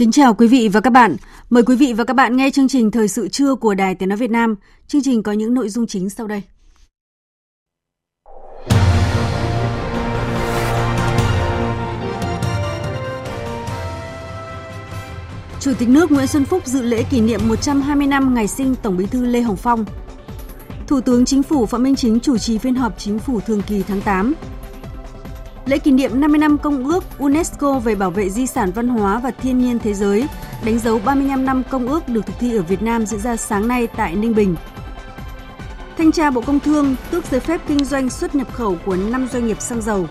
Kính chào quý vị và các bạn. Mời quý vị và các bạn nghe chương trình Thời sự trưa của Đài Tiếng Nói Việt Nam. Chương trình có những nội dung chính sau đây. Chủ tịch nước Nguyễn Xuân Phúc dự lễ kỷ niệm 120 năm ngày sinh Tổng bí thư Lê Hồng Phong. Thủ tướng Chính phủ Phạm Minh Chính chủ trì phiên họp chính phủ thường kỳ tháng 8. Lễ kỷ niệm 50 năm Công ước UNESCO về bảo vệ di sản văn hóa và thiên nhiên thế giới, đánh dấu 35 năm Công ước được thực thi ở Việt Nam diễn ra sáng nay tại Ninh Bình. Thanh tra Bộ Công Thương tước giấy phép kinh doanh xuất nhập khẩu của 5 doanh nghiệp xăng dầu.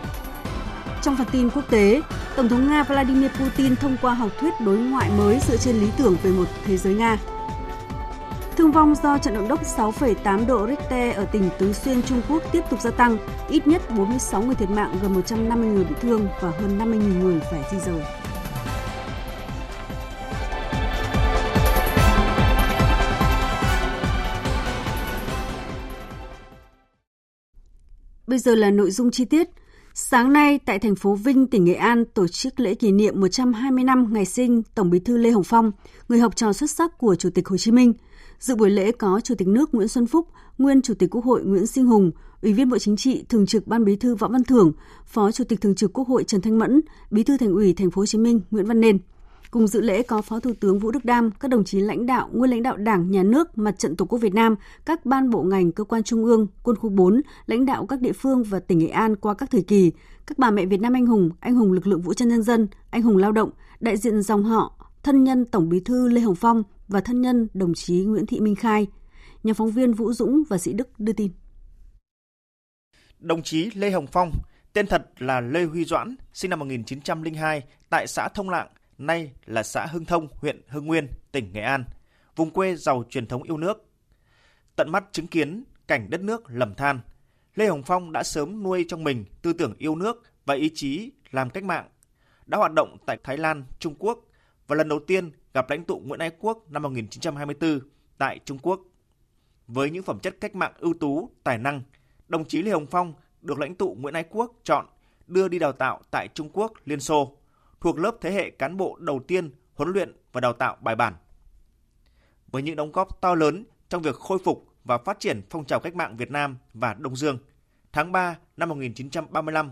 Trong phần tin quốc tế, Tổng thống Nga Vladimir Putin thông qua học thuyết đối ngoại mới dựa trên lý tưởng về một thế giới Nga. Thương vong do trận động đất 6,8 độ Richter ở tỉnh Tứ Xuyên, Trung Quốc tiếp tục gia tăng, ít nhất 46 người thiệt mạng, gần 150 người bị thương và hơn 50.000 người phải di rời. Bây giờ là nội dung chi tiết. Sáng nay tại thành phố Vinh, tỉnh Nghệ An tổ chức lễ kỷ niệm 120 năm ngày sinh Tổng Bí thư Lê Hồng Phong, người học trò xuất sắc của Chủ tịch Hồ Chí Minh – Dự buổi lễ có Chủ tịch nước Nguyễn Xuân Phúc, nguyên Chủ tịch Quốc hội Nguyễn Sinh Hùng, Ủy viên Bộ Chính trị, Thường trực Ban Bí thư Võ Văn Thưởng, Phó Chủ tịch Thường trực Quốc hội Trần Thanh Mẫn, Bí thư Thành ủy Thành phố Hồ Chí Minh Nguyễn Văn Nên. Cùng dự lễ có Phó Thủ tướng Vũ Đức Đam, các đồng chí lãnh đạo, nguyên lãnh đạo Đảng, Nhà nước, Mặt trận Tổ quốc Việt Nam, các ban bộ ngành, cơ quan trung ương, quân khu 4, lãnh đạo các địa phương và tỉnh Nghệ An qua các thời kỳ, các bà mẹ Việt Nam anh hùng, anh hùng lực lượng vũ trang nhân dân, anh hùng lao động, đại diện dòng họ, thân nhân Tổng Bí thư Lê Hồng Phong và thân nhân đồng chí Nguyễn Thị Minh Khai. Nhà phóng viên Vũ Dũng và Sĩ Đức đưa tin. Đồng chí Lê Hồng Phong, tên thật là Lê Huy Doãn, sinh năm 1902 tại xã Thông Lạng, nay là xã Hưng Thông, huyện Hưng Nguyên, tỉnh Nghệ An, vùng quê giàu truyền thống yêu nước. Tận mắt chứng kiến cảnh đất nước lầm than, Lê Hồng Phong đã sớm nuôi trong mình tư tưởng yêu nước và ý chí làm cách mạng. Đã hoạt động tại Thái Lan, Trung Quốc và lần đầu tiên gặp lãnh tụ Nguyễn Ái Quốc năm 1924 tại Trung Quốc. Với những phẩm chất cách mạng ưu tú, tài năng, đồng chí Lê Hồng Phong được lãnh tụ Nguyễn Ái Quốc chọn đưa đi đào tạo tại Trung Quốc, Liên Xô, thuộc lớp thế hệ cán bộ đầu tiên huấn luyện và đào tạo bài bản. Với những đóng góp to lớn trong việc khôi phục và phát triển phong trào cách mạng Việt Nam và Đông Dương, tháng 3 năm 1935,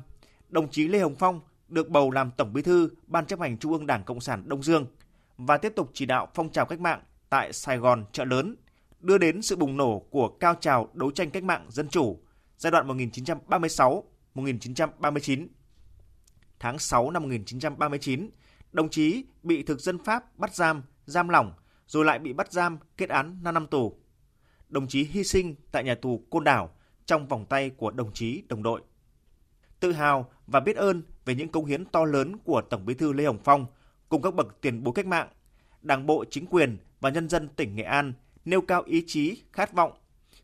đồng chí Lê Hồng Phong được bầu làm Tổng Bí thư Ban chấp hành Trung ương Đảng Cộng sản Đông Dương và tiếp tục chỉ đạo phong trào cách mạng tại Sài Gòn chợ lớn, đưa đến sự bùng nổ của cao trào đấu tranh cách mạng dân chủ giai đoạn 1936-1939. Tháng 6 năm 1939, đồng chí bị thực dân Pháp bắt giam, giam lỏng, rồi lại bị bắt giam kết án 5 năm tù. Đồng chí hy sinh tại nhà tù Côn Đảo trong vòng tay của đồng chí đồng đội. Tự hào và biết ơn về những công hiến to lớn của Tổng Bí thư Lê Hồng Phong cùng các bậc tiền bối cách mạng, Đảng bộ, chính quyền và nhân dân tỉnh Nghệ An nêu cao ý chí, khát vọng,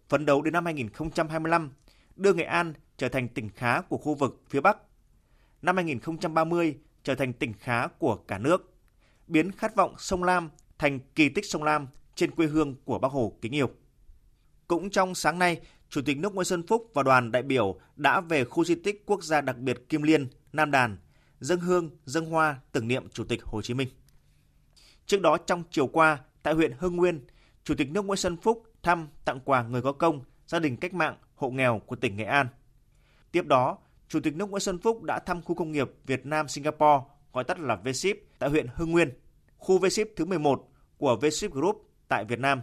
phấn đấu đến năm 2025 đưa Nghệ An trở thành tỉnh khá của khu vực phía Bắc. Năm 2030 trở thành tỉnh khá của cả nước, biến khát vọng sông Lam thành kỳ tích sông Lam trên quê hương của Bác Hồ kính yêu. Cũng trong sáng nay, Chủ tịch nước Nguyễn Xuân Phúc và đoàn đại biểu đã về khu di tích quốc gia đặc biệt Kim Liên, Nam Đàn, dâng hương, dâng hoa tưởng niệm Chủ tịch Hồ Chí Minh. Trước đó trong chiều qua, tại huyện Hưng Nguyên, Chủ tịch nước Nguyễn Xuân Phúc thăm tặng quà người có công, gia đình cách mạng, hộ nghèo của tỉnh Nghệ An. Tiếp đó, Chủ tịch nước Nguyễn Xuân Phúc đã thăm khu công nghiệp Việt Nam Singapore, gọi tắt là VSIP, tại huyện Hưng Nguyên, khu VSIP thứ 11 của VSIP Group tại Việt Nam,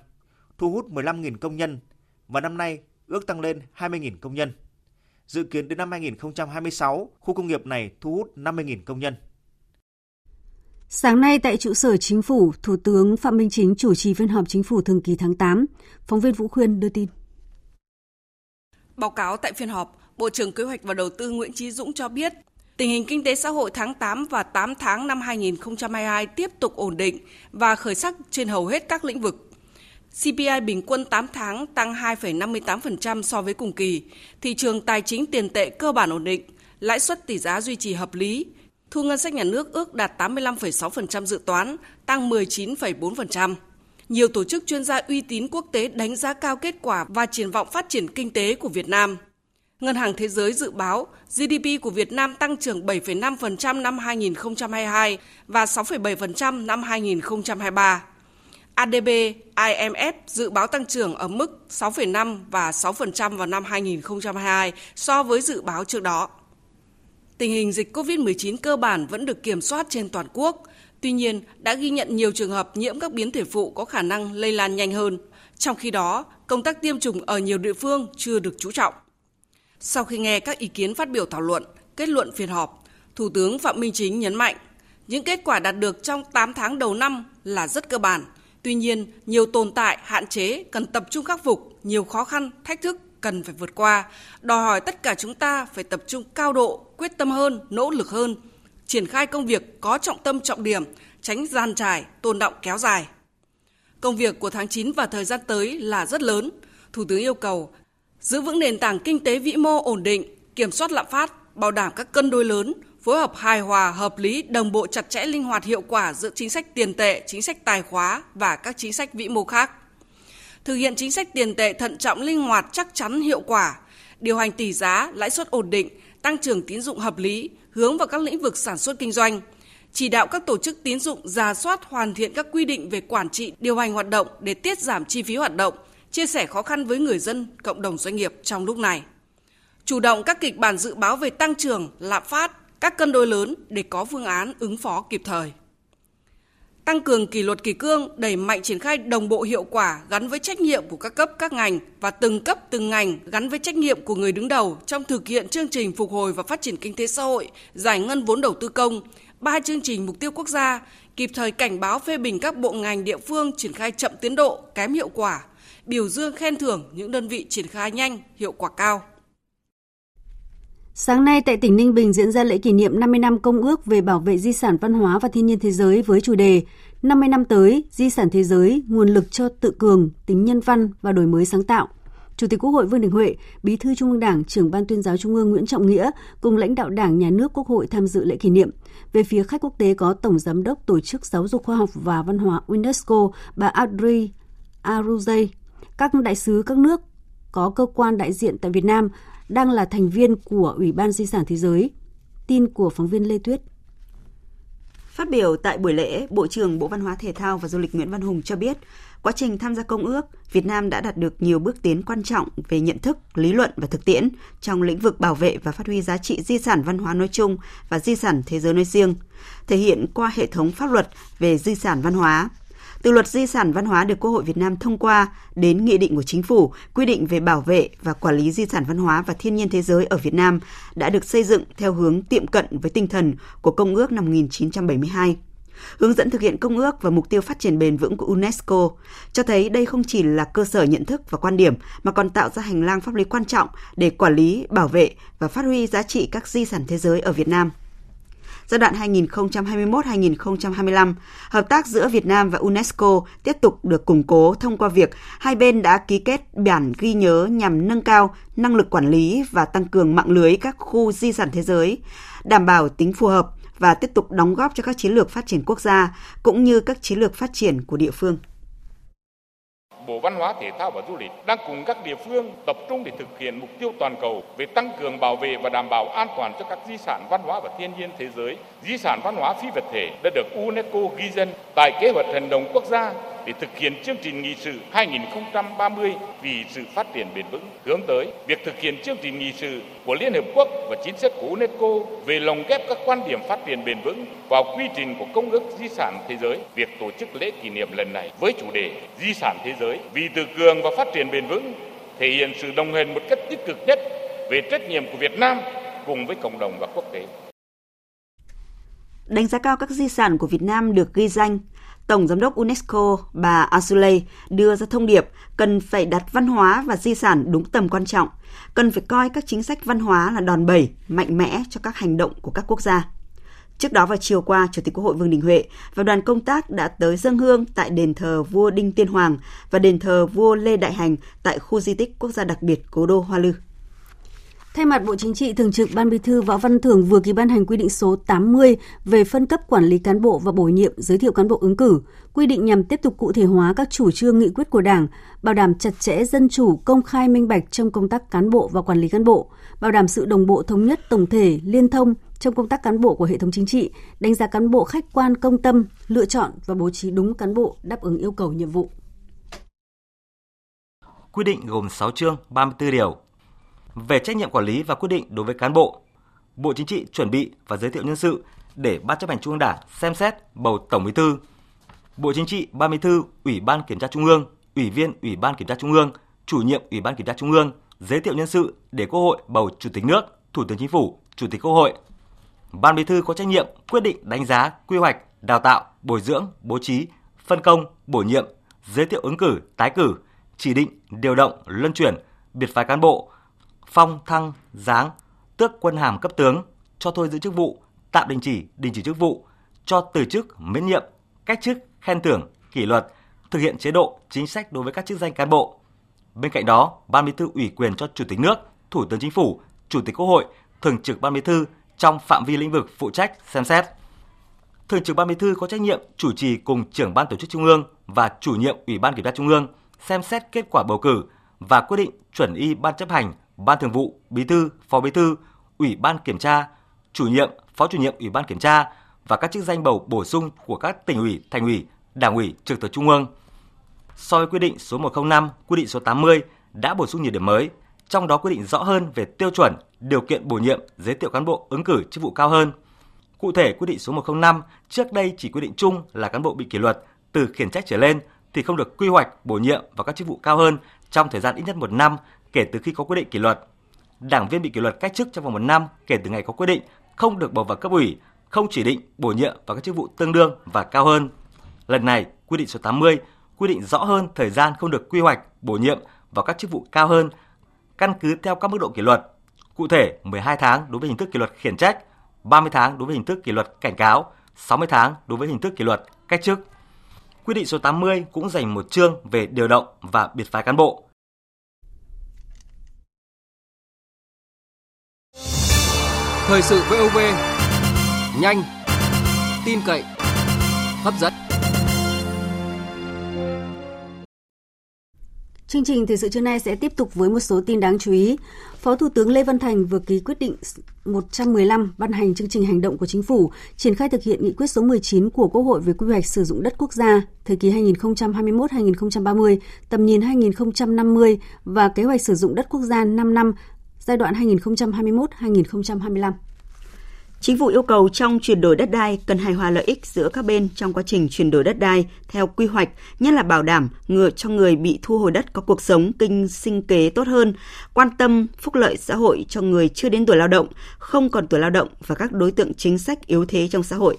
thu hút 15.000 công nhân và năm nay ước tăng lên 20.000 công nhân. Dự kiến đến năm 2026, khu công nghiệp này thu hút 50.000 công nhân. Sáng nay tại trụ sở chính phủ, Thủ tướng Phạm Minh Chính chủ trì phiên họp chính phủ thường kỳ tháng 8. Phóng viên Vũ Khuyên đưa tin. Báo cáo tại phiên họp, Bộ trưởng Kế hoạch và Đầu tư Nguyễn Chí Dũng cho biết, tình hình kinh tế xã hội tháng 8 và 8 tháng năm 2022 tiếp tục ổn định và khởi sắc trên hầu hết các lĩnh vực. CPI bình quân 8 tháng tăng 2,58% so với cùng kỳ, thị trường tài chính tiền tệ cơ bản ổn định, lãi suất tỷ giá duy trì hợp lý, thu ngân sách nhà nước ước đạt 85,6% dự toán, tăng 19,4%. Nhiều tổ chức chuyên gia uy tín quốc tế đánh giá cao kết quả và triển vọng phát triển kinh tế của Việt Nam. Ngân hàng Thế giới dự báo GDP của Việt Nam tăng trưởng 7,5% năm 2022 và 6,7% năm 2023. ADB, IMF dự báo tăng trưởng ở mức 6,5 và 6% vào năm 2022 so với dự báo trước đó. Tình hình dịch COVID-19 cơ bản vẫn được kiểm soát trên toàn quốc, tuy nhiên đã ghi nhận nhiều trường hợp nhiễm các biến thể phụ có khả năng lây lan nhanh hơn. Trong khi đó, công tác tiêm chủng ở nhiều địa phương chưa được chú trọng. Sau khi nghe các ý kiến phát biểu thảo luận, kết luận phiên họp, Thủ tướng Phạm Minh Chính nhấn mạnh, những kết quả đạt được trong 8 tháng đầu năm là rất cơ bản. Tuy nhiên, nhiều tồn tại, hạn chế cần tập trung khắc phục, nhiều khó khăn, thách thức cần phải vượt qua, đòi hỏi tất cả chúng ta phải tập trung cao độ, quyết tâm hơn, nỗ lực hơn, triển khai công việc có trọng tâm trọng điểm, tránh gian trải, tồn động kéo dài. Công việc của tháng 9 và thời gian tới là rất lớn. Thủ tướng yêu cầu giữ vững nền tảng kinh tế vĩ mô ổn định, kiểm soát lạm phát, bảo đảm các cân đối lớn, phối hợp hài hòa, hợp lý, đồng bộ chặt chẽ linh hoạt hiệu quả giữa chính sách tiền tệ, chính sách tài khóa và các chính sách vĩ mô khác. Thực hiện chính sách tiền tệ thận trọng linh hoạt chắc chắn hiệu quả, điều hành tỷ giá, lãi suất ổn định, tăng trưởng tín dụng hợp lý, hướng vào các lĩnh vực sản xuất kinh doanh, chỉ đạo các tổ chức tín dụng ra soát hoàn thiện các quy định về quản trị, điều hành hoạt động để tiết giảm chi phí hoạt động, chia sẻ khó khăn với người dân, cộng đồng doanh nghiệp trong lúc này. Chủ động các kịch bản dự báo về tăng trưởng, lạm phát, các cân đối lớn để có phương án ứng phó kịp thời. Tăng cường kỷ luật kỷ cương, đẩy mạnh triển khai đồng bộ hiệu quả gắn với trách nhiệm của các cấp các ngành và từng cấp từng ngành gắn với trách nhiệm của người đứng đầu trong thực hiện chương trình phục hồi và phát triển kinh tế xã hội, giải ngân vốn đầu tư công, ba chương trình mục tiêu quốc gia, kịp thời cảnh báo phê bình các bộ ngành địa phương triển khai chậm tiến độ, kém hiệu quả, biểu dương khen thưởng những đơn vị triển khai nhanh, hiệu quả cao. Sáng nay tại tỉnh Ninh Bình diễn ra lễ kỷ niệm 50 năm Công ước về bảo vệ di sản văn hóa và thiên nhiên thế giới với chủ đề 50 năm tới, di sản thế giới, nguồn lực cho tự cường, tính nhân văn và đổi mới sáng tạo. Chủ tịch Quốc hội Vương Đình Huệ, Bí thư Trung ương Đảng, trưởng Ban tuyên giáo Trung ương Nguyễn Trọng Nghĩa cùng lãnh đạo Đảng, Nhà nước, Quốc hội tham dự lễ kỷ niệm. Về phía khách quốc tế có Tổng Giám đốc Tổ chức Giáo dục Khoa học và Văn hóa UNESCO bà Audrey Aruzay, các đại sứ các nước có cơ quan đại diện tại Việt Nam đang là thành viên của Ủy ban Di sản Thế giới. Tin của phóng viên Lê Tuyết. Phát biểu tại buổi lễ, Bộ trưởng Bộ Văn hóa Thể thao và Du lịch Nguyễn Văn Hùng cho biết, quá trình tham gia công ước, Việt Nam đã đạt được nhiều bước tiến quan trọng về nhận thức, lý luận và thực tiễn trong lĩnh vực bảo vệ và phát huy giá trị di sản văn hóa nói chung và di sản thế giới nói riêng, thể hiện qua hệ thống pháp luật về di sản văn hóa, từ luật di sản văn hóa được Quốc hội Việt Nam thông qua đến nghị định của chính phủ quy định về bảo vệ và quản lý di sản văn hóa và thiên nhiên thế giới ở Việt Nam đã được xây dựng theo hướng tiệm cận với tinh thần của Công ước năm 1972 hướng dẫn thực hiện công ước và mục tiêu phát triển bền vững của UNESCO, cho thấy đây không chỉ là cơ sở nhận thức và quan điểm mà còn tạo ra hành lang pháp lý quan trọng để quản lý, bảo vệ và phát huy giá trị các di sản thế giới ở Việt Nam giai đoạn 2021-2025, hợp tác giữa Việt Nam và UNESCO tiếp tục được củng cố thông qua việc hai bên đã ký kết bản ghi nhớ nhằm nâng cao năng lực quản lý và tăng cường mạng lưới các khu di sản thế giới, đảm bảo tính phù hợp và tiếp tục đóng góp cho các chiến lược phát triển quốc gia cũng như các chiến lược phát triển của địa phương. Bộ Văn hóa, Thể thao và Du lịch đang cùng các địa phương tập trung để thực hiện mục tiêu toàn cầu về tăng cường bảo vệ và đảm bảo an toàn cho các di sản văn hóa và thiên nhiên thế giới. Di sản văn hóa phi vật thể đã được UNESCO ghi danh tại kế hoạch hành động quốc gia để thực hiện chương trình nghị sự 2030 vì sự phát triển bền vững, hướng tới việc thực hiện chương trình nghị sự của Liên Hợp Quốc và chính sách của UNESCO về lồng ghép các quan điểm phát triển bền vững vào quy trình của Công ước Di sản Thế giới. Việc tổ chức lễ kỷ niệm lần này với chủ đề Di sản Thế giới vì tự cường và phát triển bền vững thể hiện sự đồng hành một cách tích cực nhất về trách nhiệm của Việt Nam cùng với cộng đồng và quốc tế. Đánh giá cao các di sản của Việt Nam được ghi danh, Tổng Giám đốc UNESCO bà Azulay đưa ra thông điệp cần phải đặt văn hóa và di sản đúng tầm quan trọng, cần phải coi các chính sách văn hóa là đòn bẩy, mạnh mẽ cho các hành động của các quốc gia. Trước đó vào chiều qua, Chủ tịch Quốc hội Vương Đình Huệ và đoàn công tác đã tới dân hương tại đền thờ vua Đinh Tiên Hoàng và đền thờ vua Lê Đại Hành tại khu di tích quốc gia đặc biệt Cố đô Hoa Lư. Thay mặt Bộ Chính trị, Thường trực Ban Bí thư Võ Văn Thưởng vừa ký ban hành quy định số 80 về phân cấp quản lý cán bộ và bổ nhiệm giới thiệu cán bộ ứng cử. Quy định nhằm tiếp tục cụ thể hóa các chủ trương nghị quyết của Đảng, bảo đảm chặt chẽ dân chủ, công khai minh bạch trong công tác cán bộ và quản lý cán bộ, bảo đảm sự đồng bộ thống nhất tổng thể, liên thông trong công tác cán bộ của hệ thống chính trị, đánh giá cán bộ khách quan công tâm, lựa chọn và bố trí đúng cán bộ đáp ứng yêu cầu nhiệm vụ. Quy định gồm 6 chương, 34 điều, về trách nhiệm quản lý và quyết định đối với cán bộ. Bộ Chính trị chuẩn bị và giới thiệu nhân sự để Ban chấp hành Trung ương Đảng xem xét bầu Tổng Bí thư. Bộ Chính trị, Ban Bí thư, Ủy ban Kiểm tra Trung ương, Ủy viên Ủy ban Kiểm tra Trung ương, Chủ nhiệm Ủy ban Kiểm tra Trung ương giới thiệu nhân sự để Quốc hội bầu Chủ tịch nước, Thủ tướng Chính phủ, Chủ tịch Quốc hội. Ban Bí thư có trách nhiệm quyết định đánh giá, quy hoạch, đào tạo, bồi dưỡng, bố trí, phân công, bổ nhiệm, giới thiệu ứng cử, tái cử, chỉ định, điều động, luân chuyển, biệt phái cán bộ, phong thăng, giáng, tước quân hàm cấp tướng, cho thôi giữ chức vụ, tạm đình chỉ, đình chỉ chức vụ, cho từ chức, miễn nhiệm, cách chức, khen thưởng, kỷ luật, thực hiện chế độ, chính sách đối với các chức danh cán bộ. Bên cạnh đó, Ban Bí thư ủy quyền cho Chủ tịch nước, Thủ tướng Chính phủ, Chủ tịch Quốc hội, Thường trực Ban Bí thư trong phạm vi lĩnh vực phụ trách xem xét. Thường trực Ban Bí thư có trách nhiệm chủ trì cùng trưởng ban tổ chức Trung ương và chủ nhiệm Ủy ban Kiểm tra Trung ương xem xét kết quả bầu cử và quyết định chuẩn y ban chấp hành Ban Thường vụ, Bí thư, Phó Bí thư, Ủy ban Kiểm tra, chủ nhiệm, Phó chủ nhiệm Ủy ban Kiểm tra và các chức danh bầu bổ sung của các tỉnh ủy, thành ủy, đảng ủy trực thuộc trung ương. So với quy định số 105, quy định số 80 đã bổ sung nhiều điểm mới, trong đó quy định rõ hơn về tiêu chuẩn, điều kiện bổ nhiệm, giới thiệu cán bộ ứng cử chức vụ cao hơn. Cụ thể, quy định số 105 trước đây chỉ quy định chung là cán bộ bị kỷ luật từ khiển trách trở lên thì không được quy hoạch bổ nhiệm vào các chức vụ cao hơn trong thời gian ít nhất một năm kể từ khi có quyết định kỷ luật. Đảng viên bị kỷ luật cách chức trong vòng một năm kể từ ngày có quyết định không được bầu vào cấp ủy, không chỉ định bổ nhiệm vào các chức vụ tương đương và cao hơn. Lần này, quy định số 80 quy định rõ hơn thời gian không được quy hoạch bổ nhiệm vào các chức vụ cao hơn căn cứ theo các mức độ kỷ luật. Cụ thể, 12 tháng đối với hình thức kỷ luật khiển trách, 30 tháng đối với hình thức kỷ luật cảnh cáo, 60 tháng đối với hình thức kỷ luật cách chức. Quy định số 80 cũng dành một chương về điều động và biệt phái cán bộ. Thời sự VOV nhanh, tin cậy, hấp dẫn. Chương trình thời sự trưa nay sẽ tiếp tục với một số tin đáng chú ý. Phó Thủ tướng Lê Văn Thành vừa ký quyết định 115 ban hành chương trình hành động của chính phủ triển khai thực hiện nghị quyết số 19 của Quốc hội về quy hoạch sử dụng đất quốc gia thời kỳ 2021-2030, tầm nhìn 2050 và kế hoạch sử dụng đất quốc gia 5 năm giai đoạn 2021-2025. Chính phủ yêu cầu trong chuyển đổi đất đai cần hài hòa lợi ích giữa các bên trong quá trình chuyển đổi đất đai theo quy hoạch, nhất là bảo đảm ngừa cho người bị thu hồi đất có cuộc sống kinh sinh kế tốt hơn, quan tâm phúc lợi xã hội cho người chưa đến tuổi lao động, không còn tuổi lao động và các đối tượng chính sách yếu thế trong xã hội.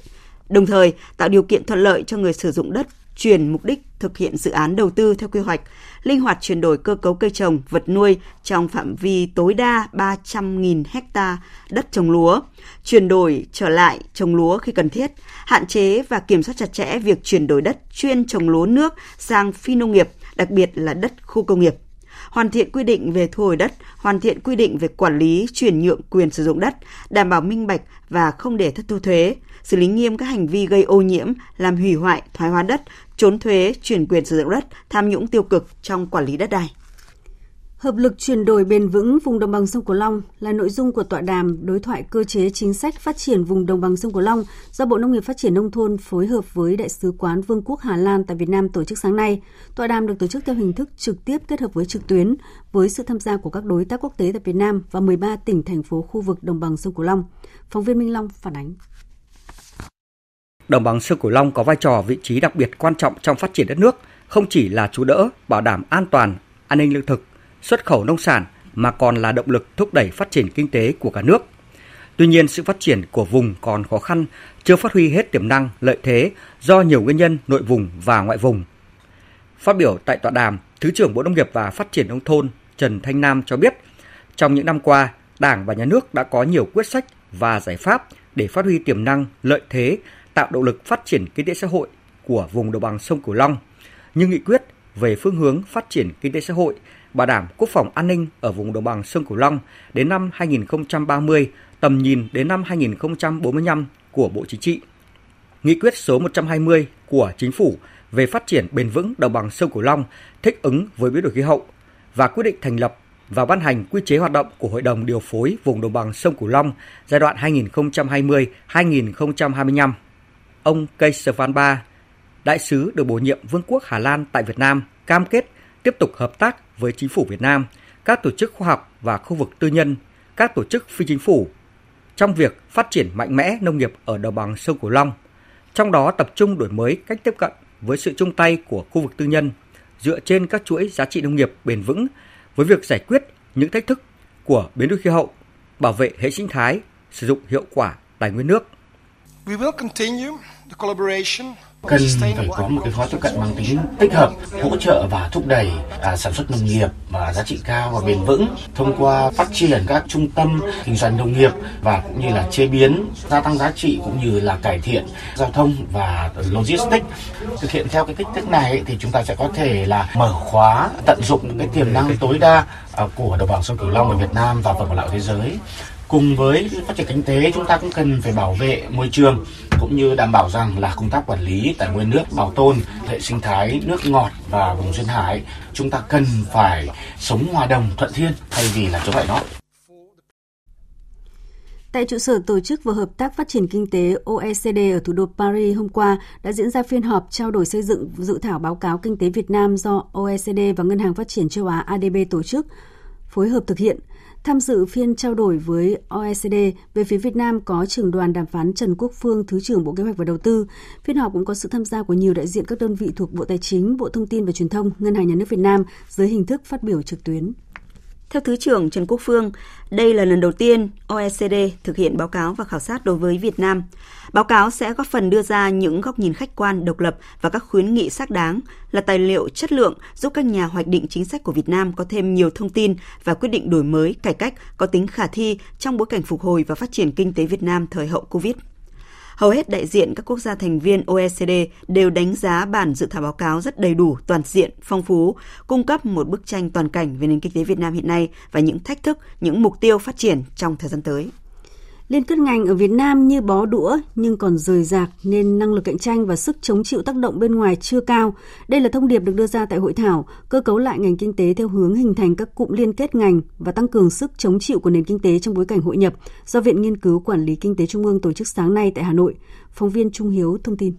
Đồng thời, tạo điều kiện thuận lợi cho người sử dụng đất chuyển mục đích thực hiện dự án đầu tư theo quy hoạch, linh hoạt chuyển đổi cơ cấu cây trồng, vật nuôi trong phạm vi tối đa 300.000 hecta đất trồng lúa, chuyển đổi trở lại trồng lúa khi cần thiết, hạn chế và kiểm soát chặt chẽ việc chuyển đổi đất chuyên trồng lúa nước sang phi nông nghiệp, đặc biệt là đất khu công nghiệp hoàn thiện quy định về thu hồi đất, hoàn thiện quy định về quản lý chuyển nhượng quyền sử dụng đất, đảm bảo minh bạch và không để thất thu thuế, xử lý nghiêm các hành vi gây ô nhiễm, làm hủy hoại, thoái hóa đất, trốn thuế, chuyển quyền sử dụng đất, tham nhũng tiêu cực trong quản lý đất đai. Hợp lực chuyển đổi bền vững vùng đồng bằng sông Cửu Long là nội dung của tọa đàm đối thoại cơ chế chính sách phát triển vùng đồng bằng sông Cửu Long do Bộ Nông nghiệp Phát triển nông thôn phối hợp với Đại sứ quán Vương quốc Hà Lan tại Việt Nam tổ chức sáng nay. Tọa đàm được tổ chức theo hình thức trực tiếp kết hợp với trực tuyến với sự tham gia của các đối tác quốc tế tại Việt Nam và 13 tỉnh thành phố khu vực đồng bằng sông Cửu Long. Phóng viên Minh Long phản ánh. Đồng bằng sông Cửu Long có vai trò vị trí đặc biệt quan trọng trong phát triển đất nước, không chỉ là chú đỡ, bảo đảm an toàn, an ninh lương thực, xuất khẩu nông sản mà còn là động lực thúc đẩy phát triển kinh tế của cả nước. Tuy nhiên, sự phát triển của vùng còn khó khăn, chưa phát huy hết tiềm năng, lợi thế do nhiều nguyên nhân nội vùng và ngoại vùng. Phát biểu tại tọa đàm, Thứ trưởng Bộ Nông nghiệp và Phát triển nông thôn Trần Thanh Nam cho biết, trong những năm qua, Đảng và Nhà nước đã có nhiều quyết sách và giải pháp để phát huy tiềm năng, lợi thế, tạo động lực phát triển kinh tế xã hội của vùng đồng bằng sông Cửu Long. Nhưng nghị quyết về phương hướng phát triển kinh tế xã hội, bảo đảm quốc phòng an ninh ở vùng đồng bằng sông Cửu Long đến năm 2030, tầm nhìn đến năm 2045 của Bộ Chính trị. Nghị quyết số 120 của Chính phủ về phát triển bền vững đồng bằng sông Cửu Long thích ứng với biến đổi khí hậu và quyết định thành lập và ban hành quy chế hoạt động của Hội đồng điều phối vùng đồng bằng sông Cửu Long giai đoạn 2020-2025. Ông Kees Van Ba, đại sứ được bổ nhiệm Vương quốc Hà Lan tại Việt Nam, cam kết tiếp tục hợp tác với chính phủ Việt Nam, các tổ chức khoa học và khu vực tư nhân, các tổ chức phi chính phủ trong việc phát triển mạnh mẽ nông nghiệp ở đồng bằng sông Cửu Long, trong đó tập trung đổi mới cách tiếp cận với sự chung tay của khu vực tư nhân dựa trên các chuỗi giá trị nông nghiệp bền vững với việc giải quyết những thách thức của biến đổi khí hậu, bảo vệ hệ sinh thái, sử dụng hiệu quả tài nguyên nước. We will continue the collaboration cần phải có một cái gói tiếp cận mang tính tích hợp hỗ trợ và thúc đẩy à, sản xuất nông nghiệp và giá trị cao và bền vững thông qua phát triển các trung tâm kinh doanh nông nghiệp và cũng như là chế biến gia tăng giá trị cũng như là cải thiện giao thông và logistics. Thực hiện theo cái cách thức này thì chúng ta sẽ có thể là mở khóa tận dụng cái tiềm năng tối đa à, của đồng bằng sông cửu long ở Việt Nam và phần còn lại thế giới. Cùng với phát triển kinh tế chúng ta cũng cần phải bảo vệ môi trường cũng như đảm bảo rằng là công tác quản lý tài nguyên nước bảo tồn hệ sinh thái nước ngọt và vùng duyên hải chúng ta cần phải sống hòa đồng thuận thiên thay vì là chống lại nó. Tại trụ sở Tổ chức và Hợp tác Phát triển Kinh tế OECD ở thủ đô Paris hôm qua đã diễn ra phiên họp trao đổi xây dựng dự thảo báo cáo kinh tế Việt Nam do OECD và Ngân hàng Phát triển châu Á ADB tổ chức, phối hợp thực hiện – Tham dự phiên trao đổi với OECD về phía Việt Nam có trưởng đoàn đàm phán Trần Quốc Phương, Thứ trưởng Bộ Kế hoạch và Đầu tư. Phiên họp cũng có sự tham gia của nhiều đại diện các đơn vị thuộc Bộ Tài chính, Bộ Thông tin và Truyền thông, Ngân hàng Nhà nước Việt Nam dưới hình thức phát biểu trực tuyến. Theo Thứ trưởng Trần Quốc Phương, đây là lần đầu tiên OECD thực hiện báo cáo và khảo sát đối với Việt Nam. Báo cáo sẽ góp phần đưa ra những góc nhìn khách quan, độc lập và các khuyến nghị xác đáng là tài liệu chất lượng giúp các nhà hoạch định chính sách của Việt Nam có thêm nhiều thông tin và quyết định đổi mới, cải cách có tính khả thi trong bối cảnh phục hồi và phát triển kinh tế Việt Nam thời hậu Covid. Hầu hết đại diện các quốc gia thành viên OECD đều đánh giá bản dự thảo báo cáo rất đầy đủ, toàn diện, phong phú, cung cấp một bức tranh toàn cảnh về nền kinh tế Việt Nam hiện nay và những thách thức, những mục tiêu phát triển trong thời gian tới. Liên kết ngành ở Việt Nam như bó đũa nhưng còn rời rạc nên năng lực cạnh tranh và sức chống chịu tác động bên ngoài chưa cao. Đây là thông điệp được đưa ra tại hội thảo cơ cấu lại ngành kinh tế theo hướng hình thành các cụm liên kết ngành và tăng cường sức chống chịu của nền kinh tế trong bối cảnh hội nhập do Viện Nghiên cứu Quản lý Kinh tế Trung ương tổ chức sáng nay tại Hà Nội. Phóng viên Trung Hiếu thông tin.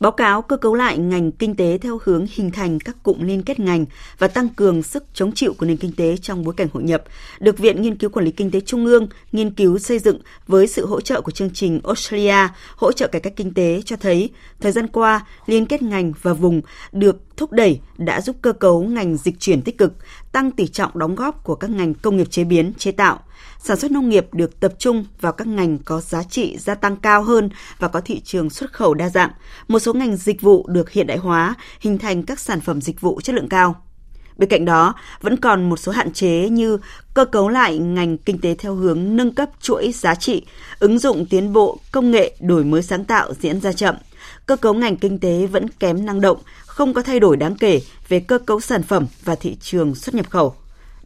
Báo cáo cơ cấu lại ngành kinh tế theo hướng hình thành các cụm liên kết ngành và tăng cường sức chống chịu của nền kinh tế trong bối cảnh hội nhập, được Viện Nghiên cứu Quản lý Kinh tế Trung ương nghiên cứu xây dựng với sự hỗ trợ của chương trình Australia hỗ trợ cải cách kinh tế cho thấy thời gian qua liên kết ngành và vùng được thúc đẩy đã giúp cơ cấu ngành dịch chuyển tích cực, tăng tỷ trọng đóng góp của các ngành công nghiệp chế biến, chế tạo, sản xuất nông nghiệp được tập trung vào các ngành có giá trị gia tăng cao hơn và có thị trường xuất khẩu đa dạng. Một số ngành dịch vụ được hiện đại hóa, hình thành các sản phẩm dịch vụ chất lượng cao. Bên cạnh đó, vẫn còn một số hạn chế như cơ cấu lại ngành kinh tế theo hướng nâng cấp chuỗi giá trị, ứng dụng tiến bộ công nghệ đổi mới sáng tạo diễn ra chậm. Cơ cấu ngành kinh tế vẫn kém năng động, không có thay đổi đáng kể về cơ cấu sản phẩm và thị trường xuất nhập khẩu.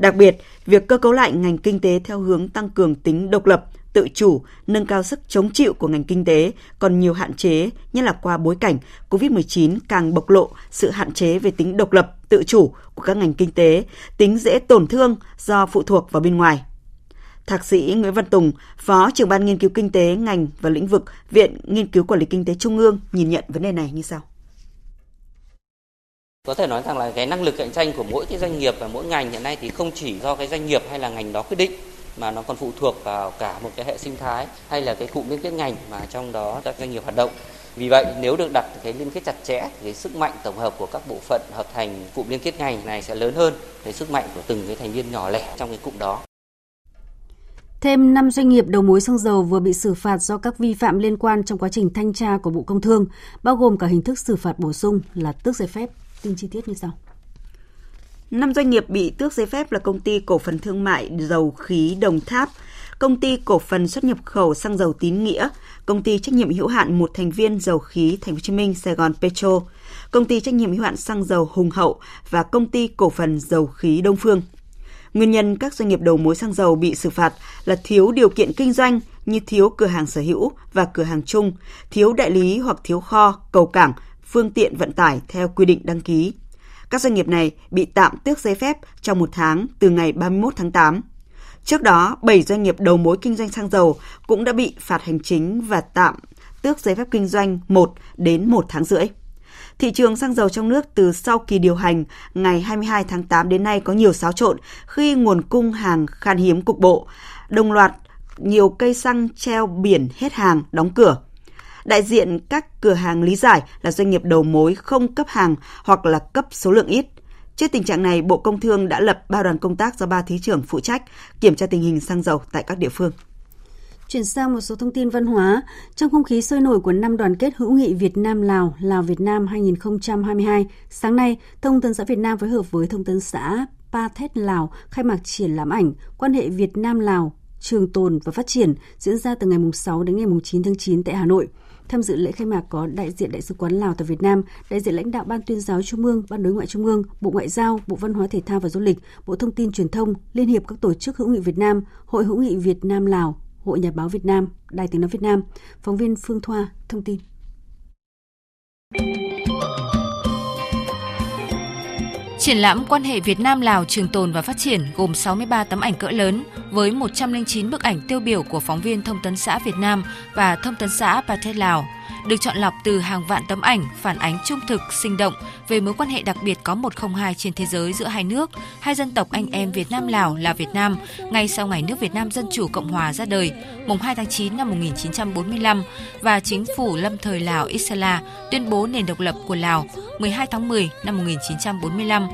Đặc biệt, việc cơ cấu lại ngành kinh tế theo hướng tăng cường tính độc lập, tự chủ, nâng cao sức chống chịu của ngành kinh tế còn nhiều hạn chế, nhất là qua bối cảnh COVID-19 càng bộc lộ sự hạn chế về tính độc lập, tự chủ của các ngành kinh tế, tính dễ tổn thương do phụ thuộc vào bên ngoài. Thạc sĩ Nguyễn Văn Tùng, Phó trưởng ban nghiên cứu kinh tế ngành và lĩnh vực Viện Nghiên cứu Quản lý Kinh tế Trung ương nhìn nhận vấn đề này như sau. Có thể nói rằng là cái năng lực cạnh tranh của mỗi cái doanh nghiệp và mỗi ngành hiện nay thì không chỉ do cái doanh nghiệp hay là ngành đó quyết định mà nó còn phụ thuộc vào cả một cái hệ sinh thái hay là cái cụm liên kết ngành mà trong đó các doanh nghiệp hoạt động. Vì vậy nếu được đặt cái liên kết chặt chẽ thì cái sức mạnh tổng hợp của các bộ phận hợp thành cụm liên kết ngành này sẽ lớn hơn cái sức mạnh của từng cái thành viên nhỏ lẻ trong cái cụm đó. Thêm 5 doanh nghiệp đầu mối xăng dầu vừa bị xử phạt do các vi phạm liên quan trong quá trình thanh tra của Bộ Công Thương, bao gồm cả hình thức xử phạt bổ sung là tước giấy phép. Tin chi tiết như sau. Năm doanh nghiệp bị tước giấy phép là công ty cổ phần thương mại dầu khí Đồng Tháp, công ty cổ phần xuất nhập khẩu xăng dầu Tín Nghĩa, công ty trách nhiệm hữu hạn một thành viên dầu khí Thành phố Hồ Chí Minh Sài Gòn Petro, công ty trách nhiệm hữu hạn xăng dầu Hùng Hậu và công ty cổ phần dầu khí Đông Phương. Nguyên nhân các doanh nghiệp đầu mối xăng dầu bị xử phạt là thiếu điều kiện kinh doanh như thiếu cửa hàng sở hữu và cửa hàng chung, thiếu đại lý hoặc thiếu kho, cầu cảng, phương tiện vận tải theo quy định đăng ký. Các doanh nghiệp này bị tạm tước giấy phép trong một tháng từ ngày 31 tháng 8. Trước đó, 7 doanh nghiệp đầu mối kinh doanh xăng dầu cũng đã bị phạt hành chính và tạm tước giấy phép kinh doanh 1 đến 1 tháng rưỡi. Thị trường xăng dầu trong nước từ sau kỳ điều hành ngày 22 tháng 8 đến nay có nhiều xáo trộn khi nguồn cung hàng khan hiếm cục bộ, đồng loạt nhiều cây xăng treo biển hết hàng, đóng cửa. Đại diện các cửa hàng lý giải là doanh nghiệp đầu mối không cấp hàng hoặc là cấp số lượng ít. Trước tình trạng này, Bộ Công Thương đã lập ba đoàn công tác do ba thứ trưởng phụ trách kiểm tra tình hình xăng dầu tại các địa phương. Chuyển sang một số thông tin văn hóa, trong không khí sôi nổi của năm đoàn kết hữu nghị Việt Nam Lào, Lào Việt Nam 2022, sáng nay, Thông tấn xã Việt Nam phối hợp với Thông tấn xã Pa Thét Lào khai mạc triển lãm ảnh quan hệ Việt Nam Lào trường tồn và phát triển diễn ra từ ngày 6 đến ngày 9 tháng 9 tại Hà Nội. Tham dự lễ khai mạc có đại diện Đại sứ quán Lào tại Việt Nam, đại diện lãnh đạo Ban tuyên giáo Trung ương, Ban đối ngoại Trung ương, Bộ Ngoại giao, Bộ Văn hóa Thể thao và Du lịch, Bộ Thông tin Truyền thông, Liên hiệp các tổ chức hữu nghị Việt Nam, Hội hữu nghị Việt Nam Lào, Hội Nhà báo Việt Nam, Đài Tiếng nói Việt Nam. Phóng viên Phương Thoa thông tin. Triển lãm quan hệ Việt Nam Lào trường tồn và phát triển gồm 63 tấm ảnh cỡ lớn với 109 bức ảnh tiêu biểu của phóng viên Thông tấn xã Việt Nam và Thông tấn xã Pathet Lào được chọn lọc từ hàng vạn tấm ảnh phản ánh trung thực, sinh động về mối quan hệ đặc biệt có 102 trên thế giới giữa hai nước, hai dân tộc anh em Việt Nam Lào là Việt Nam, ngay sau ngày nước Việt Nam Dân Chủ Cộng Hòa ra đời, mùng 2 tháng 9 năm 1945 và chính phủ lâm thời Lào Isala tuyên bố nền độc lập của Lào 12 tháng 10 năm 1945.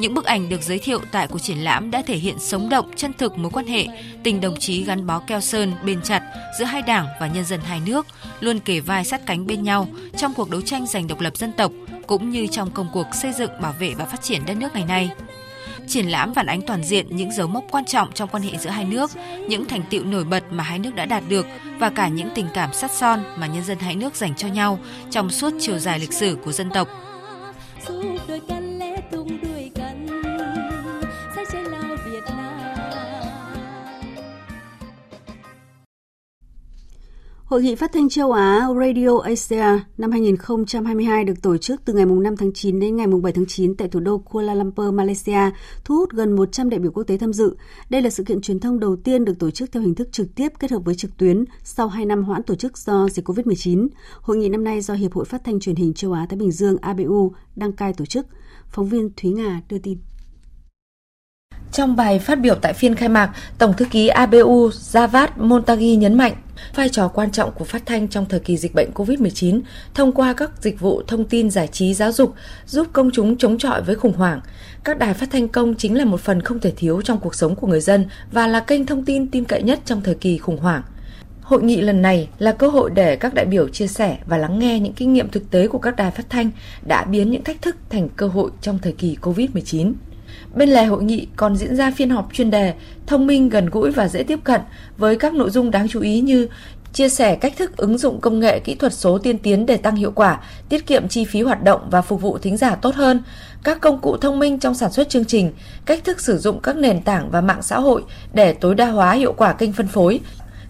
Những bức ảnh được giới thiệu tại cuộc triển lãm đã thể hiện sống động, chân thực mối quan hệ, tình đồng chí gắn bó keo sơn, bền chặt giữa hai đảng và nhân dân hai nước, luôn kề vai sát cánh bên nhau trong cuộc đấu tranh giành độc lập dân tộc, cũng như trong công cuộc xây dựng, bảo vệ và phát triển đất nước ngày nay. Triển lãm phản ánh toàn diện những dấu mốc quan trọng trong quan hệ giữa hai nước, những thành tựu nổi bật mà hai nước đã đạt được và cả những tình cảm sắt son mà nhân dân hai nước dành cho nhau trong suốt chiều dài lịch sử của dân tộc. Hội nghị phát thanh châu Á Radio Asia năm 2022 được tổ chức từ ngày 5 tháng 9 đến ngày 7 tháng 9 tại thủ đô Kuala Lumpur, Malaysia, thu hút gần 100 đại biểu quốc tế tham dự. Đây là sự kiện truyền thông đầu tiên được tổ chức theo hình thức trực tiếp kết hợp với trực tuyến sau 2 năm hoãn tổ chức do dịch COVID-19. Hội nghị năm nay do Hiệp hội Phát thanh Truyền hình châu Á Thái Bình Dương ABU đăng cai tổ chức. Phóng viên Thúy Nga đưa tin. Trong bài phát biểu tại phiên khai mạc, Tổng thư ký ABU Javad Montagi nhấn mạnh vai trò quan trọng của phát thanh trong thời kỳ dịch bệnh COVID-19 thông qua các dịch vụ thông tin giải trí giáo dục, giúp công chúng chống chọi với khủng hoảng. Các đài phát thanh công chính là một phần không thể thiếu trong cuộc sống của người dân và là kênh thông tin tin cậy nhất trong thời kỳ khủng hoảng. Hội nghị lần này là cơ hội để các đại biểu chia sẻ và lắng nghe những kinh nghiệm thực tế của các đài phát thanh đã biến những thách thức thành cơ hội trong thời kỳ COVID-19. Bên lề hội nghị còn diễn ra phiên họp chuyên đề thông minh gần gũi và dễ tiếp cận với các nội dung đáng chú ý như chia sẻ cách thức ứng dụng công nghệ kỹ thuật số tiên tiến để tăng hiệu quả, tiết kiệm chi phí hoạt động và phục vụ thính giả tốt hơn, các công cụ thông minh trong sản xuất chương trình, cách thức sử dụng các nền tảng và mạng xã hội để tối đa hóa hiệu quả kênh phân phối,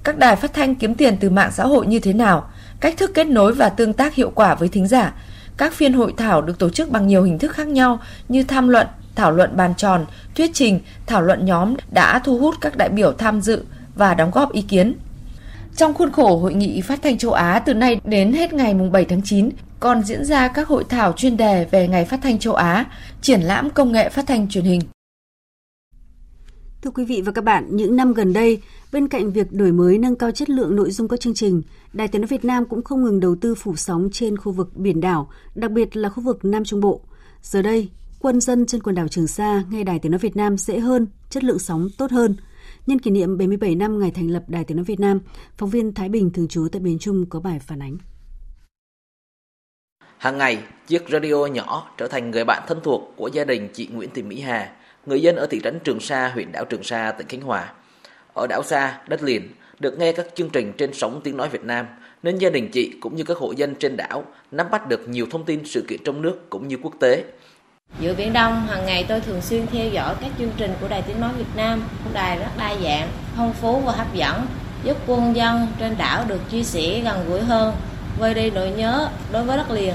các đài phát thanh kiếm tiền từ mạng xã hội như thế nào, cách thức kết nối và tương tác hiệu quả với thính giả. Các phiên hội thảo được tổ chức bằng nhiều hình thức khác nhau như tham luận, thảo luận bàn tròn, thuyết trình, thảo luận nhóm đã thu hút các đại biểu tham dự và đóng góp ý kiến. Trong khuôn khổ Hội nghị Phát thanh châu Á từ nay đến hết ngày 7 tháng 9, còn diễn ra các hội thảo chuyên đề về Ngày Phát thanh châu Á, triển lãm công nghệ phát thanh truyền hình. Thưa quý vị và các bạn, những năm gần đây, bên cạnh việc đổi mới nâng cao chất lượng nội dung các chương trình, Đài Tiếng nói Việt Nam cũng không ngừng đầu tư phủ sóng trên khu vực biển đảo, đặc biệt là khu vực Nam Trung Bộ. Giờ đây, quân dân trên quần đảo Trường Sa nghe Đài Tiếng nói Việt Nam dễ hơn, chất lượng sóng tốt hơn. Nhân kỷ niệm 77 năm ngày thành lập Đài Tiếng nói Việt Nam, phóng viên Thái Bình thường trú tại miền Trung có bài phản ánh. Hàng ngày, chiếc radio nhỏ trở thành người bạn thân thuộc của gia đình chị Nguyễn Thị Mỹ Hà, người dân ở thị trấn Trường Sa, huyện đảo Trường Sa, tỉnh Khánh Hòa. Ở đảo xa, đất liền, được nghe các chương trình trên sóng tiếng nói Việt Nam, nên gia đình chị cũng như các hộ dân trên đảo nắm bắt được nhiều thông tin sự kiện trong nước cũng như quốc tế. Giữa Biển Đông, hàng ngày tôi thường xuyên theo dõi các chương trình của Đài Tiếng Nói Việt Nam. Đài rất đa dạng, phong phú và hấp dẫn, giúp quân dân trên đảo được chia sẻ gần gũi hơn, vơi đi nỗi nhớ đối với đất liền.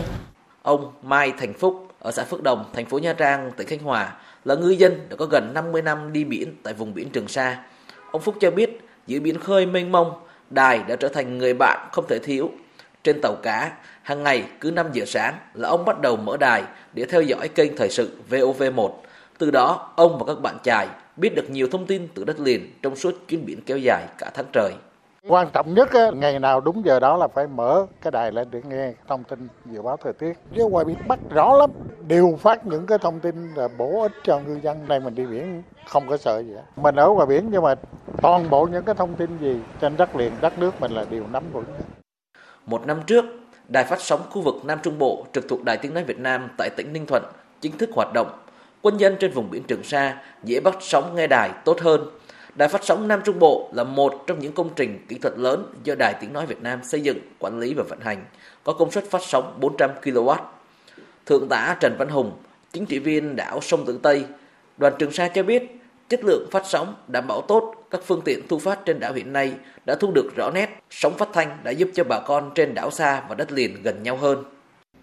Ông Mai Thành Phúc ở xã Phước Đồng, thành phố Nha Trang, tỉnh Khánh Hòa là ngư dân đã có gần 50 năm đi biển tại vùng biển Trường Sa. Ông Phúc cho biết, giữa biển khơi mênh mông, đài đã trở thành người bạn không thể thiếu. Trên tàu cá, hàng ngày cứ 5 giờ sáng là ông bắt đầu mở đài để theo dõi kênh thời sự VOV1. Từ đó, ông và các bạn trai biết được nhiều thông tin từ đất liền trong suốt chuyến biển kéo dài cả tháng trời. Quan trọng nhất ngày nào đúng giờ đó là phải mở cái đài lên để nghe thông tin dự báo thời tiết. Chứ ngoài biển bắt rõ lắm, đều phát những cái thông tin là bổ ích cho ngư dân. Đây mình đi biển không có sợ gì hết. Mình ở ngoài biển nhưng mà toàn bộ những cái thông tin gì trên đất liền, đất nước mình là đều nắm vững. Một năm trước, đài phát sóng khu vực Nam Trung Bộ trực thuộc Đài Tiếng Nói Việt Nam tại tỉnh Ninh Thuận chính thức hoạt động. Quân dân trên vùng biển Trường Sa dễ bắt sóng nghe đài tốt hơn Đài phát sóng Nam Trung Bộ là một trong những công trình kỹ thuật lớn do Đài Tiếng Nói Việt Nam xây dựng, quản lý và vận hành, có công suất phát sóng 400 kW. Thượng tá Trần Văn Hùng, chính trị viên đảo Sông Tử Tây, đoàn Trường Sa cho biết, chất lượng phát sóng đảm bảo tốt, các phương tiện thu phát trên đảo hiện nay đã thu được rõ nét, sóng phát thanh đã giúp cho bà con trên đảo xa và đất liền gần nhau hơn.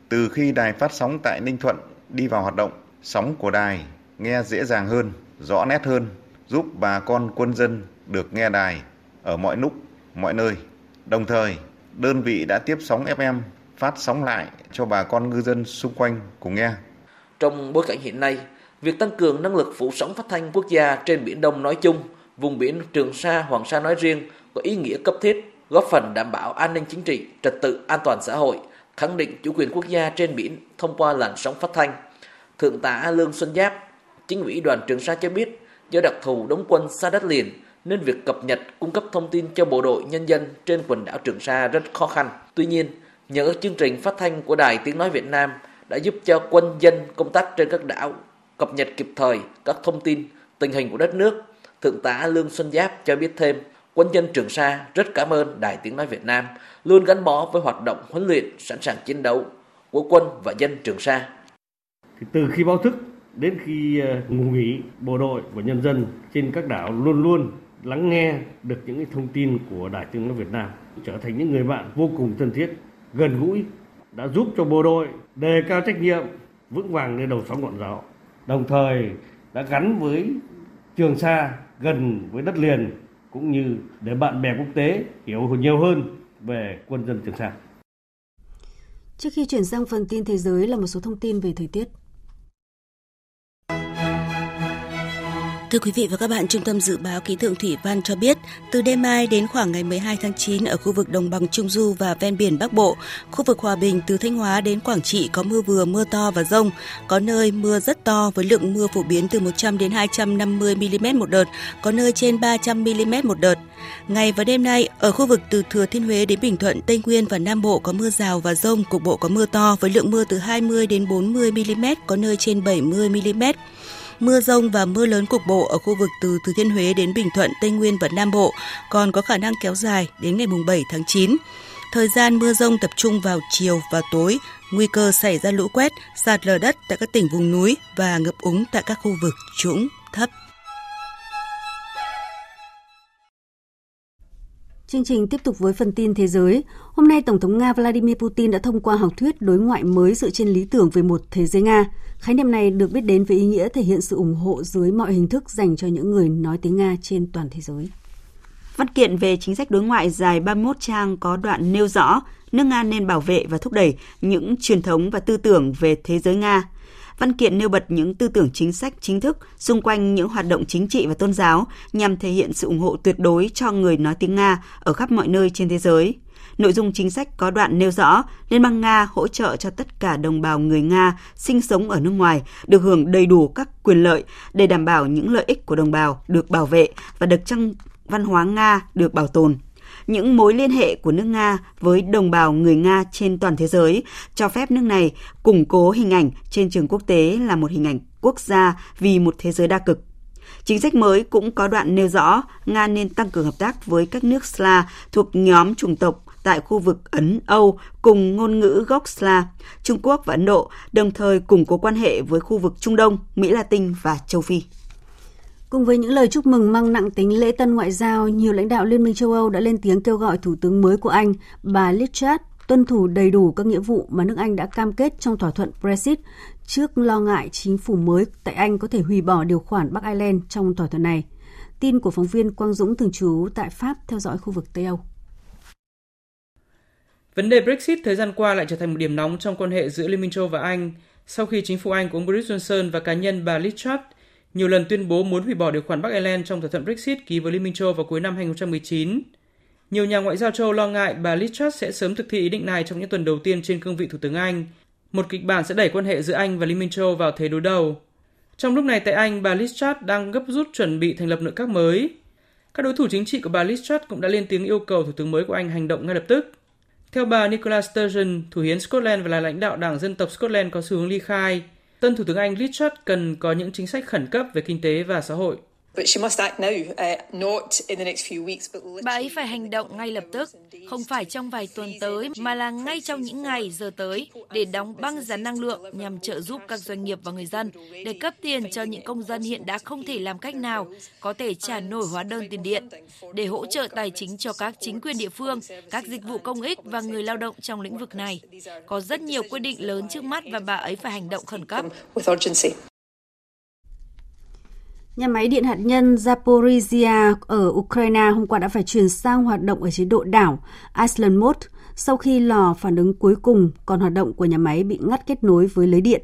Từ khi đài phát sóng tại Ninh Thuận đi vào hoạt động, sóng của đài nghe dễ dàng hơn, rõ nét hơn, giúp bà con quân dân được nghe đài ở mọi lúc, mọi nơi. Đồng thời, đơn vị đã tiếp sóng FM phát sóng lại cho bà con ngư dân xung quanh cùng nghe. Trong bối cảnh hiện nay, việc tăng cường năng lực phủ sóng phát thanh quốc gia trên Biển Đông nói chung, vùng biển Trường Sa, Hoàng Sa nói riêng có ý nghĩa cấp thiết, góp phần đảm bảo an ninh chính trị, trật tự an toàn xã hội, khẳng định chủ quyền quốc gia trên biển thông qua làn sóng phát thanh. Thượng tá Lương Xuân Giáp, chính ủy đoàn Trường Sa cho biết, Do đặc thù đóng quân xa đất liền nên việc cập nhật cung cấp thông tin cho bộ đội nhân dân trên quần đảo Trường Sa rất khó khăn. Tuy nhiên, nhờ các chương trình phát thanh của Đài Tiếng Nói Việt Nam đã giúp cho quân dân công tác trên các đảo cập nhật kịp thời các thông tin, tình hình của đất nước. Thượng tá Lương Xuân Giáp cho biết thêm, quân dân Trường Sa rất cảm ơn Đài Tiếng Nói Việt Nam luôn gắn bó với hoạt động huấn luyện sẵn sàng chiến đấu của quân và dân Trường Sa. Từ khi báo thức đến khi ờ, ngủ nghỉ bộ đội và nhân dân trên các đảo luôn luôn lắng nghe được những thông tin của Đài Tiếng nói Việt Nam trở thành những người bạn vô cùng thân thiết, gần gũi đã giúp cho bộ đội đề cao trách nhiệm vững vàng lên đầu sóng ngọn gió. Đồng thời đã gắn với Trường Sa gần với đất liền cũng như để bạn bè quốc tế hiểu nhiều hơn về quân dân Trường Sa. Trước khi chuyển sang phần tin thế giới là một số thông tin về thời tiết. Thưa quý vị và các bạn, Trung tâm Dự báo Khí tượng Thủy văn cho biết, từ đêm mai đến khoảng ngày 12 tháng 9 ở khu vực đồng bằng Trung Du và ven biển Bắc Bộ, khu vực Hòa Bình từ Thanh Hóa đến Quảng Trị có mưa vừa, mưa to và rông. Có nơi mưa rất to với lượng mưa phổ biến từ 100 đến 250 mm một đợt, có nơi trên 300 mm một đợt. Ngày và đêm nay, ở khu vực từ Thừa Thiên Huế đến Bình Thuận, Tây Nguyên và Nam Bộ có mưa rào và rông, cục bộ có mưa to với lượng mưa từ 20 đến 40 mm, có nơi trên 70 mm. Mưa rông và mưa lớn cục bộ ở khu vực từ Thừa Thiên Huế đến Bình Thuận, Tây Nguyên và Nam Bộ còn có khả năng kéo dài đến ngày 7 tháng 9. Thời gian mưa rông tập trung vào chiều và tối, nguy cơ xảy ra lũ quét, sạt lở đất tại các tỉnh vùng núi và ngập úng tại các khu vực trũng, thấp. Chương trình tiếp tục với phần tin thế giới. Hôm nay, Tổng thống Nga Vladimir Putin đã thông qua học thuyết đối ngoại mới dựa trên lý tưởng về một thế giới Nga. Khái niệm này được biết đến với ý nghĩa thể hiện sự ủng hộ dưới mọi hình thức dành cho những người nói tiếng Nga trên toàn thế giới. Văn kiện về chính sách đối ngoại dài 31 trang có đoạn nêu rõ nước Nga nên bảo vệ và thúc đẩy những truyền thống và tư tưởng về thế giới Nga. Văn kiện nêu bật những tư tưởng chính sách chính thức xung quanh những hoạt động chính trị và tôn giáo nhằm thể hiện sự ủng hộ tuyệt đối cho người nói tiếng Nga ở khắp mọi nơi trên thế giới. Nội dung chính sách có đoạn nêu rõ Liên bang Nga hỗ trợ cho tất cả đồng bào người Nga sinh sống ở nước ngoài được hưởng đầy đủ các quyền lợi để đảm bảo những lợi ích của đồng bào được bảo vệ và được trong văn hóa Nga được bảo tồn những mối liên hệ của nước Nga với đồng bào người Nga trên toàn thế giới, cho phép nước này củng cố hình ảnh trên trường quốc tế là một hình ảnh quốc gia vì một thế giới đa cực. Chính sách mới cũng có đoạn nêu rõ Nga nên tăng cường hợp tác với các nước Sla thuộc nhóm chủng tộc tại khu vực Ấn Âu cùng ngôn ngữ gốc Sla, Trung Quốc và Ấn Độ, đồng thời củng cố quan hệ với khu vực Trung Đông, Mỹ Latin và châu Phi. Cùng với những lời chúc mừng mang nặng tính lễ tân ngoại giao, nhiều lãnh đạo Liên minh châu Âu đã lên tiếng kêu gọi Thủ tướng mới của Anh, bà Liz Truss, tuân thủ đầy đủ các nghĩa vụ mà nước Anh đã cam kết trong thỏa thuận Brexit trước lo ngại chính phủ mới tại Anh có thể hủy bỏ điều khoản Bắc Ireland trong thỏa thuận này. Tin của phóng viên Quang Dũng thường trú tại Pháp theo dõi khu vực Tây Âu. Vấn đề Brexit thời gian qua lại trở thành một điểm nóng trong quan hệ giữa Liên minh châu và Anh sau khi chính phủ Anh của ông Boris Johnson và cá nhân bà Liz Truss nhiều lần tuyên bố muốn hủy bỏ điều khoản Bắc Ireland trong thỏa thuận Brexit ký với Liên minh châu vào cuối năm 2019. Nhiều nhà ngoại giao châu lo ngại bà Liz Truss sẽ sớm thực thi ý định này trong những tuần đầu tiên trên cương vị Thủ tướng Anh. Một kịch bản sẽ đẩy quan hệ giữa Anh và Liên minh châu vào thế đối đầu. Trong lúc này tại Anh, bà Liz Truss đang gấp rút chuẩn bị thành lập nội các mới. Các đối thủ chính trị của bà Liz Truss cũng đã lên tiếng yêu cầu Thủ tướng mới của Anh hành động ngay lập tức. Theo bà Nicola Sturgeon, Thủ hiến Scotland và là lãnh đạo Đảng Dân tộc Scotland có xu hướng ly khai, Tân Thủ tướng Anh Liz cần có những chính sách khẩn cấp về kinh tế và xã hội. Bà ấy phải hành động ngay lập tức, không phải trong vài tuần tới, mà là ngay trong những ngày, giờ tới, để đóng băng giá năng lượng nhằm trợ giúp các doanh nghiệp và người dân, để cấp tiền cho những công dân hiện đã không thể làm cách nào có thể trả nổi hóa đơn tiền điện, để hỗ trợ tài chính cho các chính quyền địa phương, các dịch vụ công ích và người lao động trong lĩnh vực này. Có rất nhiều quyết định lớn trước mắt và bà ấy phải hành động khẩn cấp. Nhà máy điện hạt nhân Zaporizhia ở Ukraine hôm qua đã phải chuyển sang hoạt động ở chế độ đảo Iceland Mode sau khi lò phản ứng cuối cùng, còn hoạt động của nhà máy bị ngắt kết nối với lưới điện.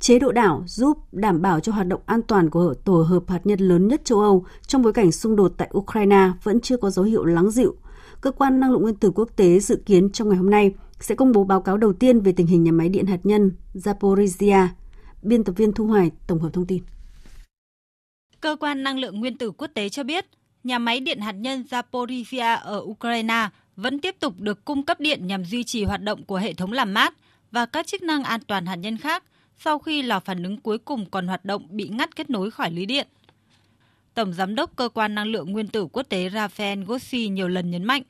Chế độ đảo giúp đảm bảo cho hoạt động an toàn của tổ hợp hạt nhân lớn nhất châu Âu trong bối cảnh xung đột tại Ukraine vẫn chưa có dấu hiệu lắng dịu. Cơ quan năng lượng nguyên tử quốc tế dự kiến trong ngày hôm nay sẽ công bố báo cáo đầu tiên về tình hình nhà máy điện hạt nhân Zaporizhia. Biên tập viên Thu Hoài tổng hợp thông tin. Cơ quan năng lượng nguyên tử quốc tế cho biết, nhà máy điện hạt nhân Zaporizhia ở Ukraine vẫn tiếp tục được cung cấp điện nhằm duy trì hoạt động của hệ thống làm mát và các chức năng an toàn hạt nhân khác sau khi lò phản ứng cuối cùng còn hoạt động bị ngắt kết nối khỏi lưới điện. Tổng giám đốc cơ quan năng lượng nguyên tử quốc tế Rafael Grossi nhiều lần nhấn mạnh,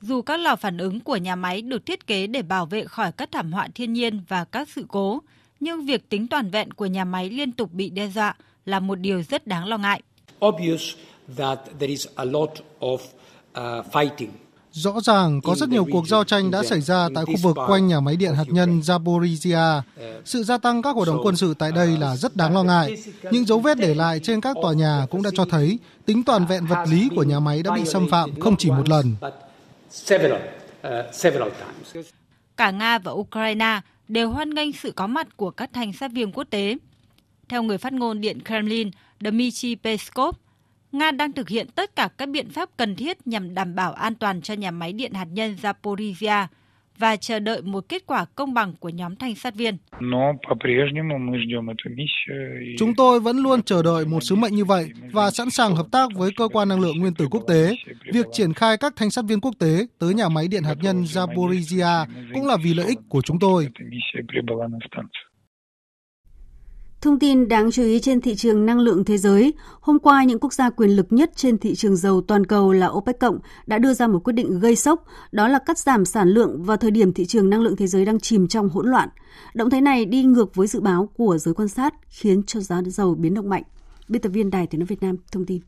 dù các lò phản ứng của nhà máy được thiết kế để bảo vệ khỏi các thảm họa thiên nhiên và các sự cố, nhưng việc tính toàn vẹn của nhà máy liên tục bị đe dọa là một điều rất đáng lo ngại. Rõ ràng có rất nhiều cuộc giao tranh đã xảy ra tại khu vực quanh nhà máy điện hạt nhân Zaporizhia. Sự gia tăng các hoạt động quân sự tại đây là rất đáng lo ngại. Những dấu vết để lại trên các tòa nhà cũng đã cho thấy tính toàn vẹn vật lý của nhà máy đã bị xâm phạm không chỉ một lần. Cả Nga và Ukraine đều hoan nghênh sự có mặt của các thành sát viên quốc tế. Theo người phát ngôn Điện Kremlin Dmitry Peskov, Nga đang thực hiện tất cả các biện pháp cần thiết nhằm đảm bảo an toàn cho nhà máy điện hạt nhân Zaporizhia và chờ đợi một kết quả công bằng của nhóm thanh sát viên. Chúng tôi vẫn luôn chờ đợi một sứ mệnh như vậy và sẵn sàng hợp tác với cơ quan năng lượng nguyên tử quốc tế. Việc triển khai các thanh sát viên quốc tế tới nhà máy điện hạt nhân Zaporizhia cũng là vì lợi ích của chúng tôi. Thông tin đáng chú ý trên thị trường năng lượng thế giới, hôm qua những quốc gia quyền lực nhất trên thị trường dầu toàn cầu là OPEC cộng đã đưa ra một quyết định gây sốc, đó là cắt giảm sản lượng vào thời điểm thị trường năng lượng thế giới đang chìm trong hỗn loạn. Động thái này đi ngược với dự báo của giới quan sát, khiến cho giá dầu biến động mạnh. Biên tập viên Đài Tiếng nói Việt Nam thông tin.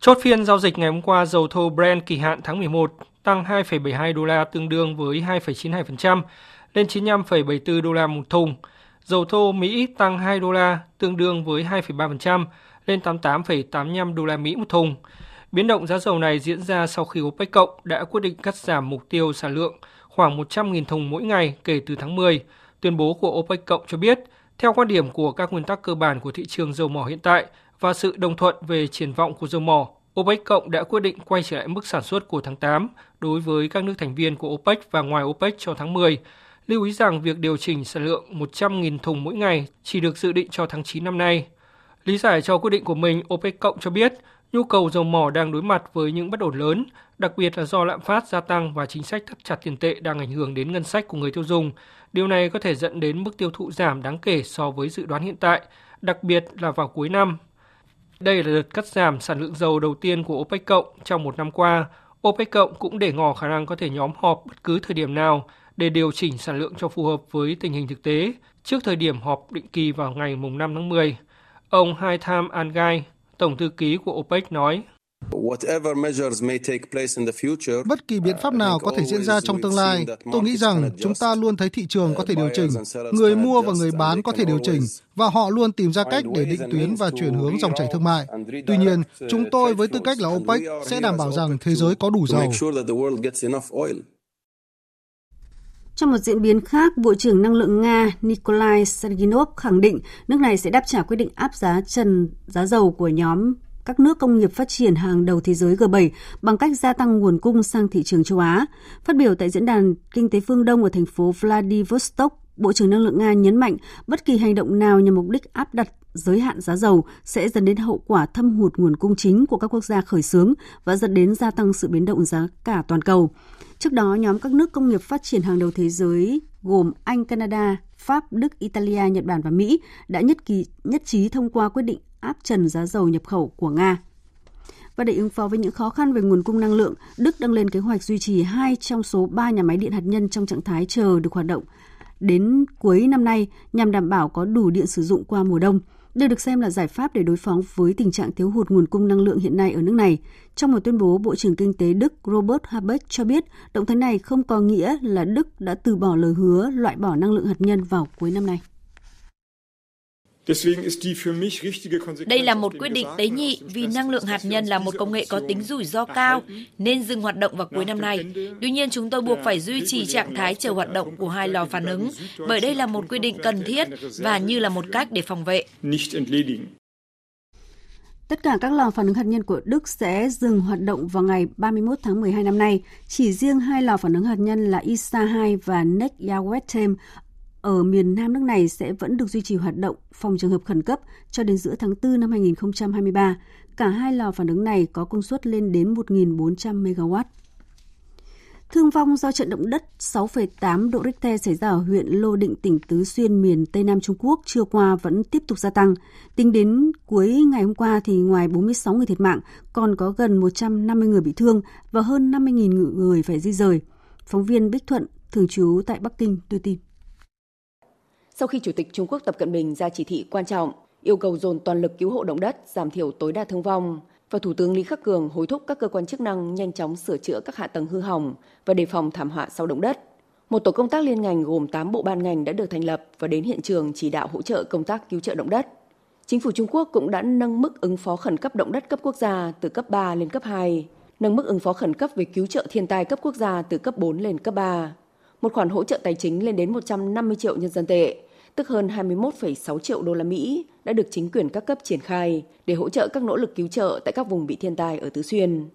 Chốt phiên giao dịch ngày hôm qua, dầu thô Brent kỳ hạn tháng 11 tăng 2,72 đô la tương đương với 2,92% lên 95,74 đô la một thùng. Dầu thô Mỹ tăng 2 đô la, tương đương với 2,3% lên 88,85 đô la Mỹ một thùng. Biến động giá dầu này diễn ra sau khi OPEC cộng đã quyết định cắt giảm mục tiêu sản lượng khoảng 100.000 thùng mỗi ngày kể từ tháng 10. Tuyên bố của OPEC cộng cho biết Theo quan điểm của các nguyên tắc cơ bản của thị trường dầu mỏ hiện tại và sự đồng thuận về triển vọng của dầu mỏ, OPEC cộng đã quyết định quay trở lại mức sản xuất của tháng 8 đối với các nước thành viên của OPEC và ngoài OPEC cho tháng 10. Lưu ý rằng việc điều chỉnh sản lượng 100.000 thùng mỗi ngày chỉ được dự định cho tháng 9 năm nay. Lý giải cho quyết định của mình, OPEC cộng cho biết nhu cầu dầu mỏ đang đối mặt với những bất ổn lớn, đặc biệt là do lạm phát gia tăng và chính sách thắt chặt tiền tệ đang ảnh hưởng đến ngân sách của người tiêu dùng. Điều này có thể dẫn đến mức tiêu thụ giảm đáng kể so với dự đoán hiện tại, đặc biệt là vào cuối năm. Đây là đợt cắt giảm sản lượng dầu đầu tiên của OPEC cộng trong một năm qua. OPEC cộng cũng để ngỏ khả năng có thể nhóm họp bất cứ thời điểm nào để điều chỉnh sản lượng cho phù hợp với tình hình thực tế trước thời điểm họp định kỳ vào ngày 5 tháng 10. Ông Haitham Al-Gai, Tổng thư ký của OPEC nói, Bất kỳ biện pháp nào có thể diễn ra trong tương lai, tôi nghĩ rằng chúng ta luôn thấy thị trường có thể điều chỉnh, người mua và người bán có thể điều chỉnh, và họ luôn tìm ra cách để định tuyến và chuyển hướng dòng chảy thương mại. Tuy nhiên, chúng tôi với tư cách là OPEC sẽ đảm bảo rằng thế giới có đủ dầu. Trong một diễn biến khác, Bộ trưởng Năng lượng Nga Nikolai Serginov khẳng định nước này sẽ đáp trả quyết định áp giá trần giá dầu của nhóm các nước công nghiệp phát triển hàng đầu thế giới G7 bằng cách gia tăng nguồn cung sang thị trường châu Á. Phát biểu tại diễn đàn kinh tế phương Đông ở thành phố Vladivostok, Bộ trưởng Năng lượng Nga nhấn mạnh bất kỳ hành động nào nhằm mục đích áp đặt giới hạn giá dầu sẽ dẫn đến hậu quả thâm hụt nguồn cung chính của các quốc gia khởi xướng và dẫn đến gia tăng sự biến động giá cả toàn cầu. Trước đó, nhóm các nước công nghiệp phát triển hàng đầu thế giới gồm Anh, Canada, Pháp, Đức, Italia, Nhật Bản và Mỹ đã nhất kỳ nhất trí thông qua quyết định áp trần giá dầu nhập khẩu của Nga. Và để ứng phó với những khó khăn về nguồn cung năng lượng, Đức đang lên kế hoạch duy trì hai trong số ba nhà máy điện hạt nhân trong trạng thái chờ được hoạt động đến cuối năm nay nhằm đảm bảo có đủ điện sử dụng qua mùa đông. Đây được xem là giải pháp để đối phó với tình trạng thiếu hụt nguồn cung năng lượng hiện nay ở nước này. Trong một tuyên bố, Bộ trưởng Kinh tế Đức Robert Habeck cho biết động thái này không có nghĩa là Đức đã từ bỏ lời hứa loại bỏ năng lượng hạt nhân vào cuối năm nay. Đây là một quyết định tế nhị vì năng lượng hạt nhân là một công nghệ có tính rủi ro cao nên dừng hoạt động vào cuối năm nay. Tuy nhiên chúng tôi buộc phải duy trì trạng thái chờ hoạt động của hai lò phản ứng bởi đây là một quyết định cần thiết và như là một cách để phòng vệ. Tất cả các lò phản ứng hạt nhân của Đức sẽ dừng hoạt động vào ngày 31 tháng 12 năm nay. Chỉ riêng hai lò phản ứng hạt nhân là ISA 2 và Neckarwestheim ở miền Nam nước này sẽ vẫn được duy trì hoạt động phòng trường hợp khẩn cấp cho đến giữa tháng 4 năm 2023. Cả hai lò phản ứng này có công suất lên đến 1.400 MW. Thương vong do trận động đất 6,8 độ Richter xảy ra ở huyện Lô Định, tỉnh Tứ Xuyên, miền Tây Nam Trung Quốc trưa qua vẫn tiếp tục gia tăng. Tính đến cuối ngày hôm qua thì ngoài 46 người thiệt mạng, còn có gần 150 người bị thương và hơn 50.000 người phải di rời. Phóng viên Bích Thuận, thường trú tại Bắc Kinh, đưa tin sau khi Chủ tịch Trung Quốc Tập Cận Bình ra chỉ thị quan trọng yêu cầu dồn toàn lực cứu hộ động đất, giảm thiểu tối đa thương vong, và Thủ tướng Lý Khắc Cường hối thúc các cơ quan chức năng nhanh chóng sửa chữa các hạ tầng hư hỏng và đề phòng thảm họa sau động đất. Một tổ công tác liên ngành gồm 8 bộ ban ngành đã được thành lập và đến hiện trường chỉ đạo hỗ trợ công tác cứu trợ động đất. Chính phủ Trung Quốc cũng đã nâng mức ứng phó khẩn cấp động đất cấp quốc gia từ cấp 3 lên cấp 2, nâng mức ứng phó khẩn cấp về cứu trợ thiên tai cấp quốc gia từ cấp 4 lên cấp 3. Một khoản hỗ trợ tài chính lên đến 150 triệu nhân dân tệ, tức hơn 21,6 triệu đô la Mỹ, đã được chính quyền các cấp triển khai để hỗ trợ các nỗ lực cứu trợ tại các vùng bị thiên tai ở Tứ Xuyên.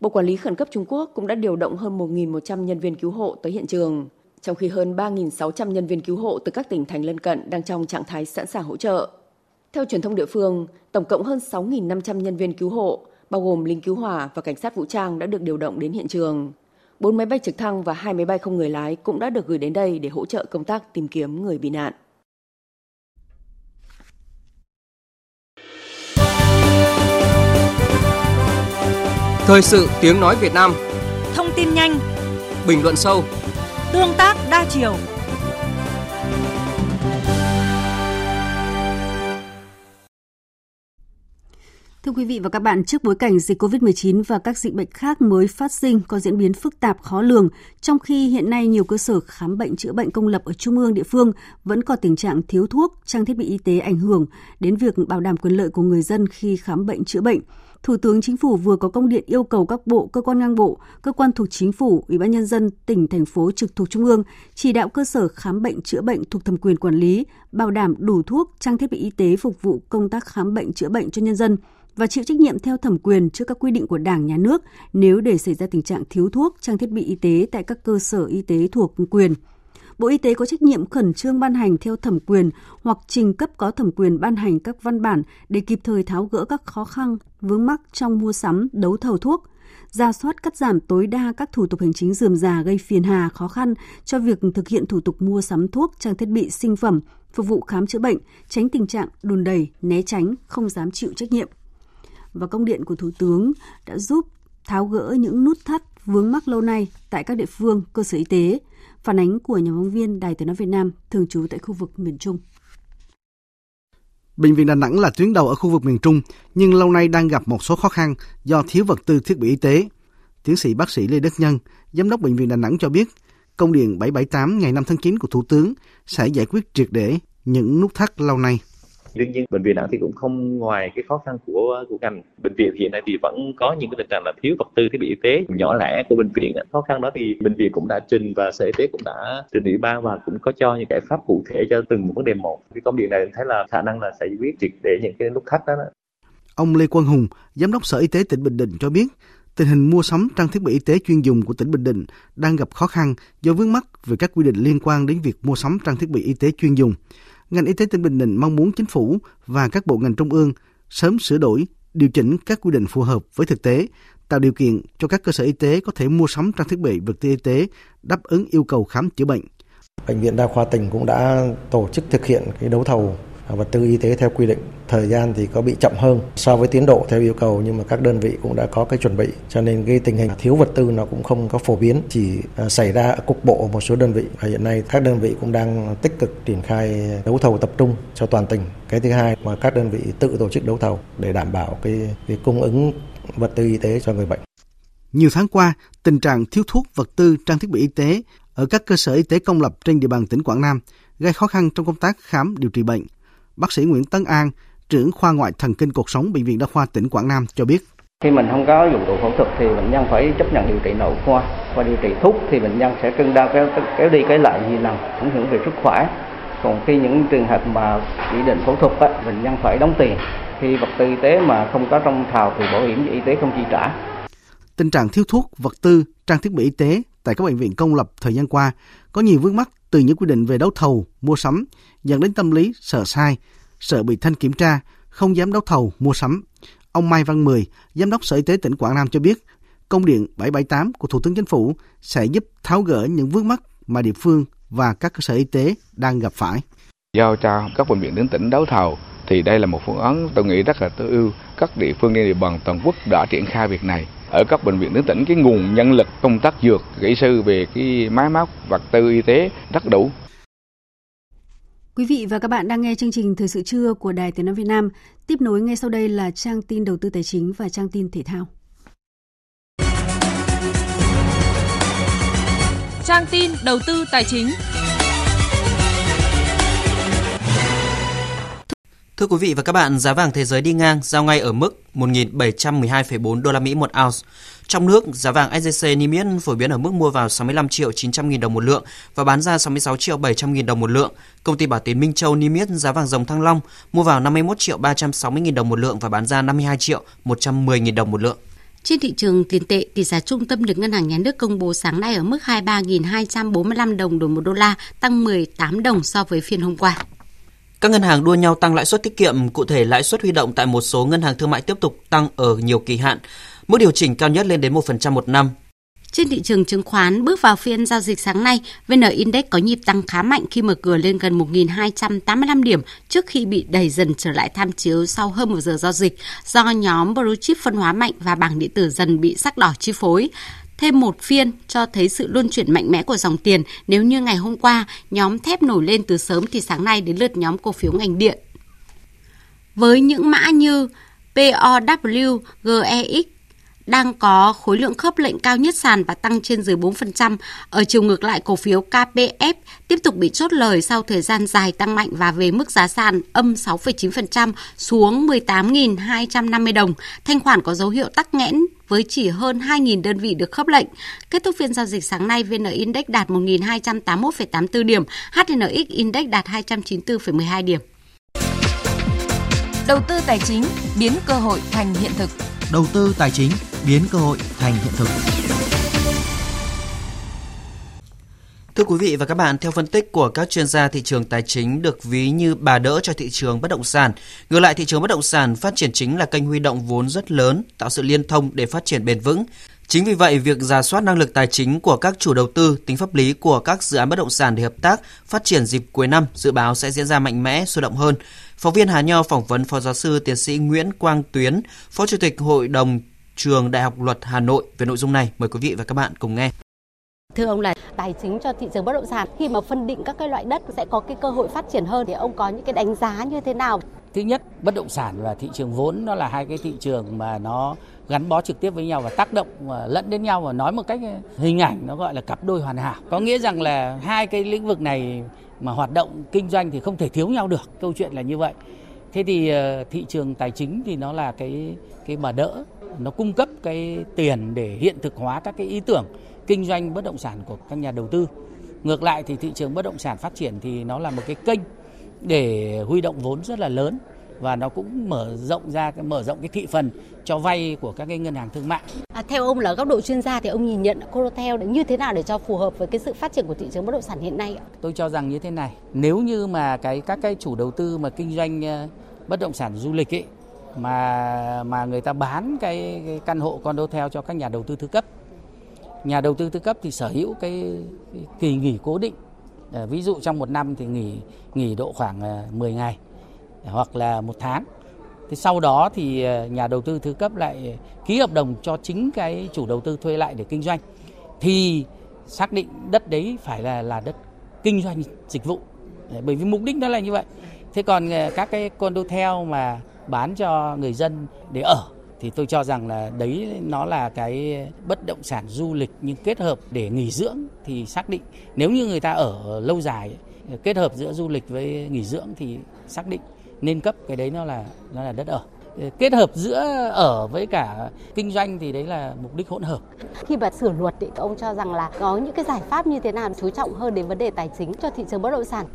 Bộ Quản lý Khẩn cấp Trung Quốc cũng đã điều động hơn 1.100 nhân viên cứu hộ tới hiện trường, trong khi hơn 3.600 nhân viên cứu hộ từ các tỉnh thành lân cận đang trong trạng thái sẵn sàng hỗ trợ. Theo truyền thông địa phương, tổng cộng hơn 6.500 nhân viên cứu hộ, bao gồm lính cứu hỏa và cảnh sát vũ trang đã được điều động đến hiện trường. Bốn máy bay trực thăng và hai máy bay không người lái cũng đã được gửi đến đây để hỗ trợ công tác tìm kiếm người bị nạn. Thời sự tiếng nói Việt Nam. Thông tin nhanh. Bình luận sâu. Tương tác đa chiều. Thưa quý vị và các bạn, trước bối cảnh dịch COVID-19 và các dịch bệnh khác mới phát sinh có diễn biến phức tạp khó lường, trong khi hiện nay nhiều cơ sở khám bệnh chữa bệnh công lập ở trung ương địa phương vẫn có tình trạng thiếu thuốc, trang thiết bị y tế ảnh hưởng đến việc bảo đảm quyền lợi của người dân khi khám bệnh chữa bệnh, Thủ tướng Chính phủ vừa có công điện yêu cầu các bộ, cơ quan ngang bộ, cơ quan thuộc Chính phủ, Ủy ban nhân dân tỉnh thành phố trực thuộc trung ương chỉ đạo cơ sở khám bệnh chữa bệnh thuộc thẩm quyền quản lý, bảo đảm đủ thuốc, trang thiết bị y tế phục vụ công tác khám bệnh chữa bệnh cho nhân dân và chịu trách nhiệm theo thẩm quyền trước các quy định của Đảng, Nhà nước nếu để xảy ra tình trạng thiếu thuốc, trang thiết bị y tế tại các cơ sở y tế thuộc quyền. Bộ Y tế có trách nhiệm khẩn trương ban hành theo thẩm quyền hoặc trình cấp có thẩm quyền ban hành các văn bản để kịp thời tháo gỡ các khó khăn, vướng mắc trong mua sắm, đấu thầu thuốc, ra soát cắt giảm tối đa các thủ tục hành chính dườm già gây phiền hà khó khăn cho việc thực hiện thủ tục mua sắm thuốc, trang thiết bị sinh phẩm, phục vụ khám chữa bệnh, tránh tình trạng đùn đẩy, né tránh, không dám chịu trách nhiệm. Và công điện của Thủ tướng đã giúp tháo gỡ những nút thắt vướng mắc lâu nay tại các địa phương, cơ sở y tế, Phản ánh của nhà phóng viên Đài Tiếng nói Việt Nam thường trú tại khu vực miền Trung. Bệnh viện Đà Nẵng là tuyến đầu ở khu vực miền Trung, nhưng lâu nay đang gặp một số khó khăn do thiếu vật tư thiết bị y tế. Tiến sĩ bác sĩ Lê Đức Nhân, Giám đốc Bệnh viện Đà Nẵng cho biết, công điện 778 ngày 5 tháng 9 của Thủ tướng sẽ giải quyết triệt để những nút thắt lâu nay đương nhiên bệnh viện nặng thì cũng không ngoài cái khó khăn của của ngành. Bệnh viện hiện nay thì vẫn có những cái tình trạng là thiếu vật tư thiết bị y tế nhỏ lẻ của bệnh viện khó khăn đó thì bệnh viện cũng đã trình và sở y tế cũng đã trình ủy ban và cũng có cho những giải pháp cụ thể cho từng một vấn đề một. Cái công điện này thấy là khả năng là sẽ giải quyết triệt để những cái nút thắt đó, đó. Ông Lê Quang Hùng, Giám đốc Sở Y tế tỉnh Bình Định cho biết, tình hình mua sắm trang thiết bị y tế chuyên dùng của tỉnh Bình Định đang gặp khó khăn do vướng mắc về các quy định liên quan đến việc mua sắm trang thiết bị y tế chuyên dùng ngành y tế tỉnh Bình Định mong muốn chính phủ và các bộ ngành trung ương sớm sửa đổi, điều chỉnh các quy định phù hợp với thực tế, tạo điều kiện cho các cơ sở y tế có thể mua sắm trang thiết bị vật tư y tế đáp ứng yêu cầu khám chữa bệnh. Bệnh viện Đa khoa tỉnh cũng đã tổ chức thực hiện cái đấu thầu vật tư y tế theo quy định. Thời gian thì có bị chậm hơn so với tiến độ theo yêu cầu nhưng mà các đơn vị cũng đã có cái chuẩn bị cho nên cái tình hình thiếu vật tư nó cũng không có phổ biến chỉ à, xảy ra cục bộ ở một số đơn vị và hiện nay các đơn vị cũng đang tích cực triển khai đấu thầu tập trung cho toàn tỉnh. Cái thứ hai mà các đơn vị tự tổ chức đấu thầu để đảm bảo cái, cái cung ứng vật tư y tế cho người bệnh. Nhiều tháng qua, tình trạng thiếu thuốc, vật tư, trang thiết bị y tế ở các cơ sở y tế công lập trên địa bàn tỉnh Quảng Nam gây khó khăn trong công tác khám điều trị bệnh. Bác sĩ Nguyễn Tấn An, trưởng khoa ngoại thần kinh cuộc sống Bệnh viện Đa khoa tỉnh Quảng Nam cho biết. Khi mình không có dụng cụ phẫu thuật thì bệnh nhân phải chấp nhận điều trị nội khoa. Và điều trị thuốc thì bệnh nhân sẽ cân đau kéo, kéo đi cái lại nhiều lần, ảnh hưởng về sức khỏe. Còn khi những trường hợp mà chỉ định phẫu thuật, á, bệnh nhân phải đóng tiền. Khi vật tư y tế mà không có trong thào thì bảo hiểm y tế không chi trả. Tình trạng thiếu thuốc, vật tư, trang thiết bị y tế tại các bệnh viện công lập thời gian qua có nhiều vướng mắc từ những quy định về đấu thầu, mua sắm, dẫn đến tâm lý sợ sai, sợ bị thanh kiểm tra, không dám đấu thầu, mua sắm. Ông Mai Văn Mười, Giám đốc Sở Y tế tỉnh Quảng Nam cho biết, công điện 778 của Thủ tướng Chính phủ sẽ giúp tháo gỡ những vướng mắc mà địa phương và các cơ sở y tế đang gặp phải. Giao cho các bệnh viện đến tỉnh đấu thầu thì đây là một phương án tôi nghĩ rất là tối ưu. Các địa phương trên địa bàn toàn quốc đã triển khai việc này ở các bệnh viện tuyến tỉnh cái nguồn nhân lực công tác dược kỹ sư về cái máy móc vật tư y tế rất đủ Quý vị và các bạn đang nghe chương trình Thời sự trưa của Đài Tiếng Nói Việt Nam. Tiếp nối ngay sau đây là trang tin đầu tư tài chính và trang tin thể thao. Trang tin đầu tư tài chính. Thưa quý vị và các bạn, giá vàng thế giới đi ngang giao ngay ở mức 1.712,4 đô la Mỹ một ounce. Trong nước, giá vàng SJC niêm yết phổ biến ở mức mua vào 65 triệu 900 nghìn đồng một lượng và bán ra 66 triệu 700 nghìn đồng một lượng. Công ty Bảo Tín Minh Châu niêm yết giá vàng dòng Thăng Long mua vào 51 triệu 360 nghìn đồng một lượng và bán ra 52 triệu 110 nghìn đồng một lượng. Trên thị trường tiền tệ, tỷ giá trung tâm được Ngân hàng Nhà nước công bố sáng nay ở mức 23.245 đồng đổi 1 đô la, tăng 18 đồng so với phiên hôm qua. Các ngân hàng đua nhau tăng lãi suất tiết kiệm, cụ thể lãi suất huy động tại một số ngân hàng thương mại tiếp tục tăng ở nhiều kỳ hạn, mức điều chỉnh cao nhất lên đến 1% một năm. Trên thị trường chứng khoán, bước vào phiên giao dịch sáng nay, VN Index có nhịp tăng khá mạnh khi mở cửa lên gần 1.285 điểm trước khi bị đẩy dần trở lại tham chiếu sau hơn một giờ giao dịch do nhóm blue chip phân hóa mạnh và bảng điện tử dần bị sắc đỏ chi phối thêm một phiên cho thấy sự luân chuyển mạnh mẽ của dòng tiền. Nếu như ngày hôm qua nhóm thép nổi lên từ sớm thì sáng nay đến lượt nhóm cổ phiếu ngành điện. Với những mã như POW, GEX, đang có khối lượng khớp lệnh cao nhất sàn và tăng trên dưới 4%. Ở chiều ngược lại, cổ phiếu KPF tiếp tục bị chốt lời sau thời gian dài tăng mạnh và về mức giá sàn âm 6,9% xuống 18.250 đồng. Thanh khoản có dấu hiệu tắc nghẽn với chỉ hơn 2.000 đơn vị được khớp lệnh. Kết thúc phiên giao dịch sáng nay, VN Index đạt 1.281,84 điểm, HNX Index đạt 294,12 điểm. Đầu tư tài chính biến cơ hội thành hiện thực. Đầu tư tài chính biến cơ hội thành hiện thực. Thưa quý vị và các bạn, theo phân tích của các chuyên gia, thị trường tài chính được ví như bà đỡ cho thị trường bất động sản. Ngược lại, thị trường bất động sản phát triển chính là kênh huy động vốn rất lớn, tạo sự liên thông để phát triển bền vững. Chính vì vậy, việc giả soát năng lực tài chính của các chủ đầu tư, tính pháp lý của các dự án bất động sản để hợp tác, phát triển dịp cuối năm dự báo sẽ diễn ra mạnh mẽ, sôi động hơn. Phóng viên Hà Nho phỏng vấn Phó Giáo sư Tiến sĩ Nguyễn Quang Tuyến, Phó Chủ tịch Hội đồng Trường Đại học Luật Hà Nội về nội dung này. Mời quý vị và các bạn cùng nghe. Thưa ông là tài chính cho thị trường bất động sản khi mà phân định các cái loại đất sẽ có cái cơ hội phát triển hơn thì ông có những cái đánh giá như thế nào? Thứ nhất, bất động sản và thị trường vốn nó là hai cái thị trường mà nó gắn bó trực tiếp với nhau và tác động lẫn đến nhau và nói một cách hình ảnh nó gọi là cặp đôi hoàn hảo. Có nghĩa rằng là hai cái lĩnh vực này mà hoạt động kinh doanh thì không thể thiếu nhau được. Câu chuyện là như vậy. Thế thì ờ, thị trường tài chính thì nó là cái cái bà đỡ, nó cung cấp cái tiền để hiện thực hóa các cái ý tưởng kinh doanh bất động sản của các nhà đầu tư. Ngược lại thì thị trường bất động sản phát triển thì nó là một cái kênh để huy động vốn rất là lớn và nó cũng mở rộng ra mở rộng cái thị phần cho vay của các cái ngân hàng thương mại. À, theo ông là góc độ chuyên gia thì ông nhìn nhận Corotel như thế nào để cho phù hợp với cái sự phát triển của thị trường bất động sản hiện nay ạ? Tôi cho rằng như thế này, nếu như mà cái các cái chủ đầu tư mà kinh doanh ờ, bất động sản du lịch ấy mà mà người ta bán cái, cái căn hộ condo theo cho các nhà đầu tư thứ cấp. Nhà đầu tư thứ cấp thì sở hữu cái, cái kỳ nghỉ cố định. À, ví dụ trong một năm thì nghỉ nghỉ độ khoảng ờ, 10 ngày hoặc là một tháng. Thì sau đó thì ờ, nhà đầu tư thứ cấp lại ký hợp đồng cho chính cái chủ đầu tư thuê lại để kinh doanh. Thì xác định đất đấy phải là là đất kinh doanh dịch vụ. Bởi vì mục đích nó là như vậy thế còn ờ, các cái condotel mà bán cho người dân để ở, thì tôi cho rằng là đấy nó là cái bất động sản du lịch nhưng kết hợp để nghỉ dưỡng thì xác định nếu như người ta ở lâu dài ờ, kết hợp giữa du lịch với nghỉ dưỡng thì xác định nên cấp cái đấy nó là nó là đất ở ờ, kết hợp giữa ở với cả kinh doanh thì đấy là mục đích hỗn hợp. Khi mà sửa luật thì ông cho rằng là có những cái giải pháp như thế nào chú trọng hơn đến vấn đề tài chính cho thị trường bất động sản?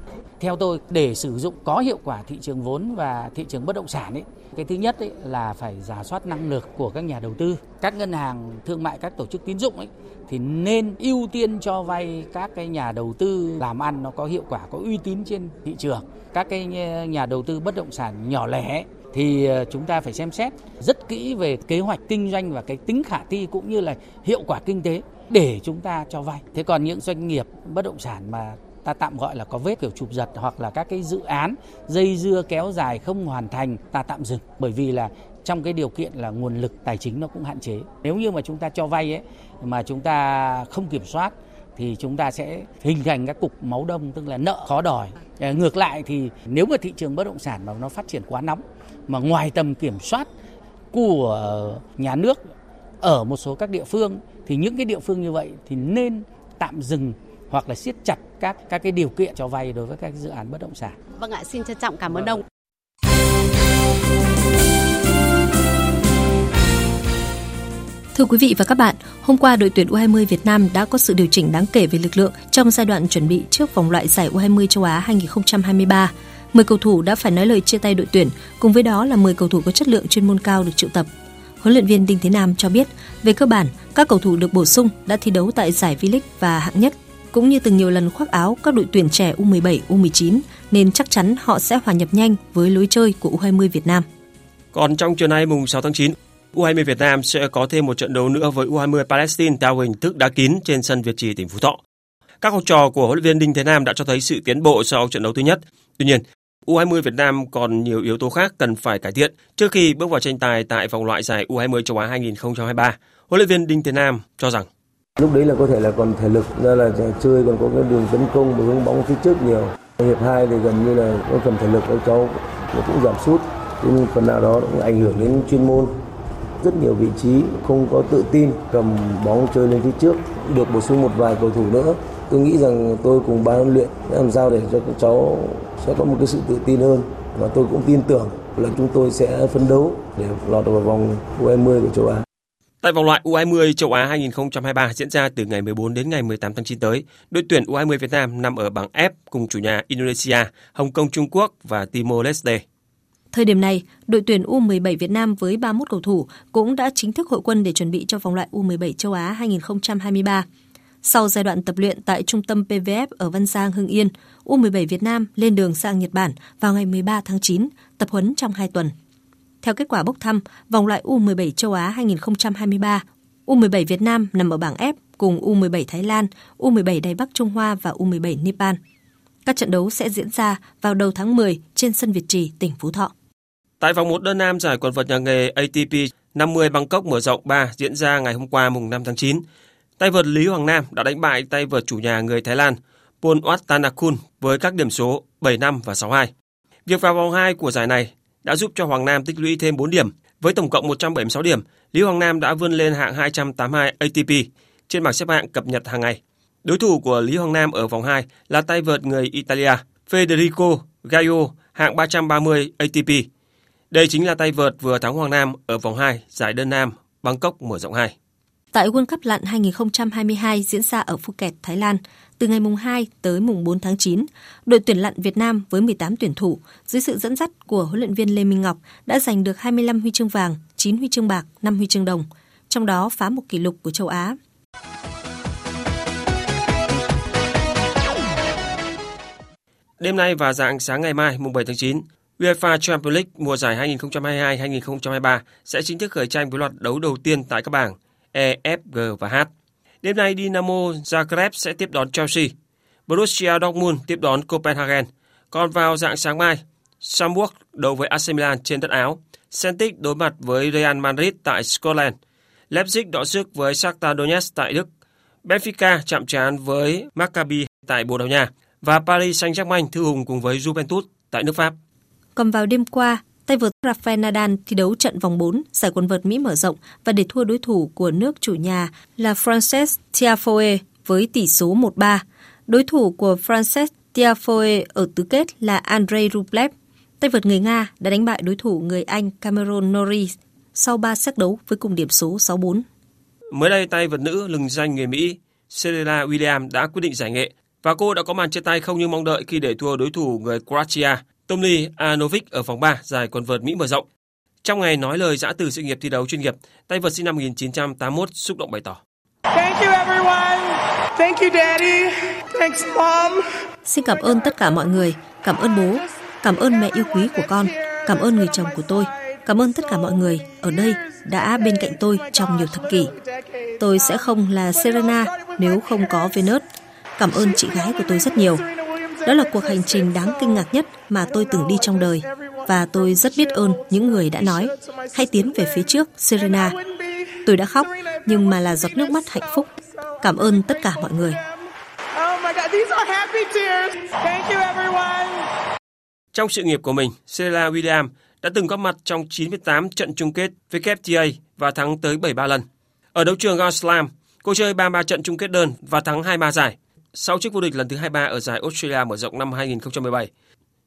Theo tôi để sử dụng có hiệu quả thị trường vốn và thị trường bất động sản ấy, cái thứ nhất ấy là phải giả soát năng lực của các nhà đầu tư, các ngân hàng thương mại, các tổ chức tín dụng ấy thì nên ưu tiên cho vay các cái nhà đầu tư làm ăn nó có hiệu quả, có uy tín trên thị trường. Các cái nhà đầu tư bất động sản nhỏ lẻ thì ờ, chúng ta phải xem xét rất kỹ về kế hoạch kinh doanh và cái tính khả thi cũng như là hiệu quả kinh tế để chúng ta cho vay. Thế còn những doanh nghiệp bất động sản mà ta tạm gọi là có vết kiểu chụp giật hoặc là các cái dự án dây dưa kéo dài không hoàn thành, ta tạm dừng bởi vì là trong cái điều kiện là nguồn lực tài chính nó cũng hạn chế. Nếu như mà chúng ta cho vay ấy, mà chúng ta không kiểm soát, thì chúng ta sẽ hình thành các cục máu đông, tức là nợ khó đòi. Ờ, ngược lại thì nếu mà thị trường bất động sản mà nó phát triển quá nóng, mà ngoài tầm kiểm soát của nhà nước ở một số các địa phương, thì những cái địa phương như vậy thì nên tạm dừng hoặc là siết chặt các các cái điều kiện cho vay đối với các dự án bất động sản. Vâng ạ, xin trân trọng cảm ơn vâng. ông. Thưa quý vị và các bạn, hôm qua đội tuyển U20 Việt Nam đã có sự điều chỉnh đáng kể về lực lượng trong giai đoạn chuẩn bị trước vòng loại giải U20 châu Á 2023. 10 cầu thủ đã phải nói lời chia tay đội tuyển, cùng với đó là 10 cầu thủ có chất lượng chuyên môn cao được triệu tập. Huấn luyện viên Đinh Thế Nam cho biết, về cơ bản, các cầu thủ được bổ sung đã thi đấu tại giải V-League và hạng nhất, cũng như từng nhiều lần khoác áo các đội tuyển trẻ U17, U19, nên chắc chắn họ sẽ hòa nhập nhanh với lối chơi của U20 Việt Nam. Còn trong chiều nay mùng 6 tháng 9, U20 Việt Nam sẽ có thêm một trận đấu nữa với U20 Palestine theo hình thức đá kín trên sân Việt Trì tỉnh Phú Thọ. Các học trò của huấn luyện viên Đinh Thế Nam đã cho thấy sự tiến bộ sau trận đấu thứ nhất. Tuy nhiên, U20 Việt Nam còn nhiều yếu tố khác cần phải cải thiện trước khi bước vào tranh tài tại vòng loại giải U20 châu Á 2023. Huấn luyện viên Đinh Thế Nam cho rằng lúc đấy là có thể là còn thể lực, ra là chơi còn có cái đường tấn công và hướng bóng phía trước nhiều. Hiệp hai thì gần như là có phần thể lực các cháu nó cũng giảm sút. Nhưng phần nào đó cũng ảnh hưởng đến chuyên môn. Rất nhiều vị trí không có tự tin, cầm bóng chơi lên phía trước, được bổ sung một vài cầu thủ nữa. Tôi nghĩ rằng tôi cùng ban huấn luyện làm sao để cho các cháu sẽ có một cái sự tự tin hơn. Và tôi cũng tin tưởng là chúng tôi sẽ phấn đấu để lọt vào vòng U20 của châu Á. Tại vòng loại U20 châu Á 2023 diễn ra từ ngày 14 đến ngày 18 tháng 9 tới, đội tuyển U20 Việt Nam nằm ở bảng F cùng chủ nhà Indonesia, Hồng Kông Trung Quốc và Timor-Leste. Thời điểm này, đội tuyển U17 Việt Nam với 31 cầu thủ cũng đã chính thức hội quân để chuẩn bị cho vòng loại U17 châu Á 2023. Sau giai đoạn tập luyện tại trung tâm PVF ở Văn Giang, Hưng Yên, U17 Việt Nam lên đường sang Nhật Bản vào ngày 13 tháng 9, tập huấn trong 2 tuần. Theo kết quả bốc thăm, vòng loại U17 châu Á 2023, U17 Việt Nam nằm ở bảng F cùng U17 Thái Lan, U17 Đài Bắc Trung Hoa và U17 Nepal. Các trận đấu sẽ diễn ra vào đầu tháng 10 trên sân Việt Trì, tỉnh Phú Thọ. Tại vòng 1 đơn nam giải quần vợt nhà nghề ATP 50 Bangkok mở rộng 3 diễn ra ngày hôm qua mùng 5 tháng 9, tay vợt Lý Hoàng Nam đã đánh bại tay vợt chủ nhà người Thái Lan Polwat Watanakul với các điểm số 7-5 và 6-2. Việc vào vòng 2 của giải này đã giúp cho Hoàng Nam tích lũy thêm 4 điểm. Với tổng cộng 176 điểm, Lý Hoàng Nam đã vươn lên hạng 282 ATP trên bảng xếp hạng cập nhật hàng ngày. Đối thủ của Lý Hoàng Nam ở vòng 2 là tay vợt người Italia Federico Gaio hạng 330 ATP. Đây chính là tay vợt vừa thắng Hoàng Nam ở vòng 2 giải đơn nam Bangkok mở rộng 2. Tại World Cup lặn 2022 diễn ra ở Phuket, Thái Lan, từ ngày mùng 2 tới mùng 4 tháng 9, đội tuyển lặn Việt Nam với 18 tuyển thủ dưới sự dẫn dắt của huấn luyện viên Lê Minh Ngọc đã giành được 25 huy chương vàng, 9 huy chương bạc, 5 huy chương đồng, trong đó phá một kỷ lục của châu Á. Đêm nay và dạng sáng ngày mai, mùng 7 tháng 9, UEFA Champions League mùa giải 2022-2023 sẽ chính thức khởi tranh với loạt đấu đầu tiên tại các bảng E, F, G và H. Đêm nay Dynamo Zagreb sẽ tiếp đón Chelsea, Borussia Dortmund tiếp đón Copenhagen. Còn vào dạng sáng mai, Samburg đấu với AC Milan trên đất Áo, Celtic đối mặt với Real Madrid tại Scotland, Leipzig đọ sức với Shakhtar Donetsk tại Đức, Benfica chạm trán với Maccabi tại Bồ Đào Nha và Paris Saint-Germain thư hùng cùng với Juventus tại nước Pháp. Còn vào đêm qua, tay vợt Rafael Nadal thi đấu trận vòng 4 giải quần vợt Mỹ mở rộng và để thua đối thủ của nước chủ nhà là Frances Tiafoe với tỷ số 1-3. Đối thủ của Frances Tiafoe ở tứ kết là Andrei Rublev. Tay vợt người Nga đã đánh bại đối thủ người Anh Cameron Norrie sau 3 set đấu với cùng điểm số 6-4. Mới đây, tay vợt nữ lừng danh người Mỹ Serena Williams đã quyết định giải nghệ và cô đã có màn chia tay không như mong đợi khi để thua đối thủ người Croatia Tommy Anovic ở vòng 3 giải quần vợt Mỹ mở rộng. Trong ngày nói lời giã từ sự nghiệp thi đấu chuyên nghiệp, tay vợt sinh năm 1981 xúc động bày tỏ. Thank you everyone. Thank you daddy. Thanks mom. Xin cảm ơn tất cả mọi người, cảm ơn bố, cảm ơn mẹ yêu quý của con, cảm ơn người chồng của tôi, cảm ơn tất cả mọi người ở đây đã bên cạnh tôi trong nhiều thập kỷ. Tôi sẽ không là Serena nếu không có Venus. Cảm ơn chị gái của tôi rất nhiều. Đó là cuộc hành trình đáng kinh ngạc nhất mà tôi từng đi trong đời và tôi rất biết ơn những người đã nói hãy tiến về phía trước Serena. Tôi đã khóc nhưng mà là giọt nước mắt hạnh phúc. Cảm ơn tất cả mọi người. Trong sự nghiệp của mình, Serena Williams đã từng góp mặt trong 98 trận chung kết WTA và thắng tới 73 lần. Ở đấu trường Grand Slam, cô chơi 33 trận chung kết đơn và thắng 23 giải sau chức vô địch lần thứ 23 ở giải Australia mở rộng năm 2017.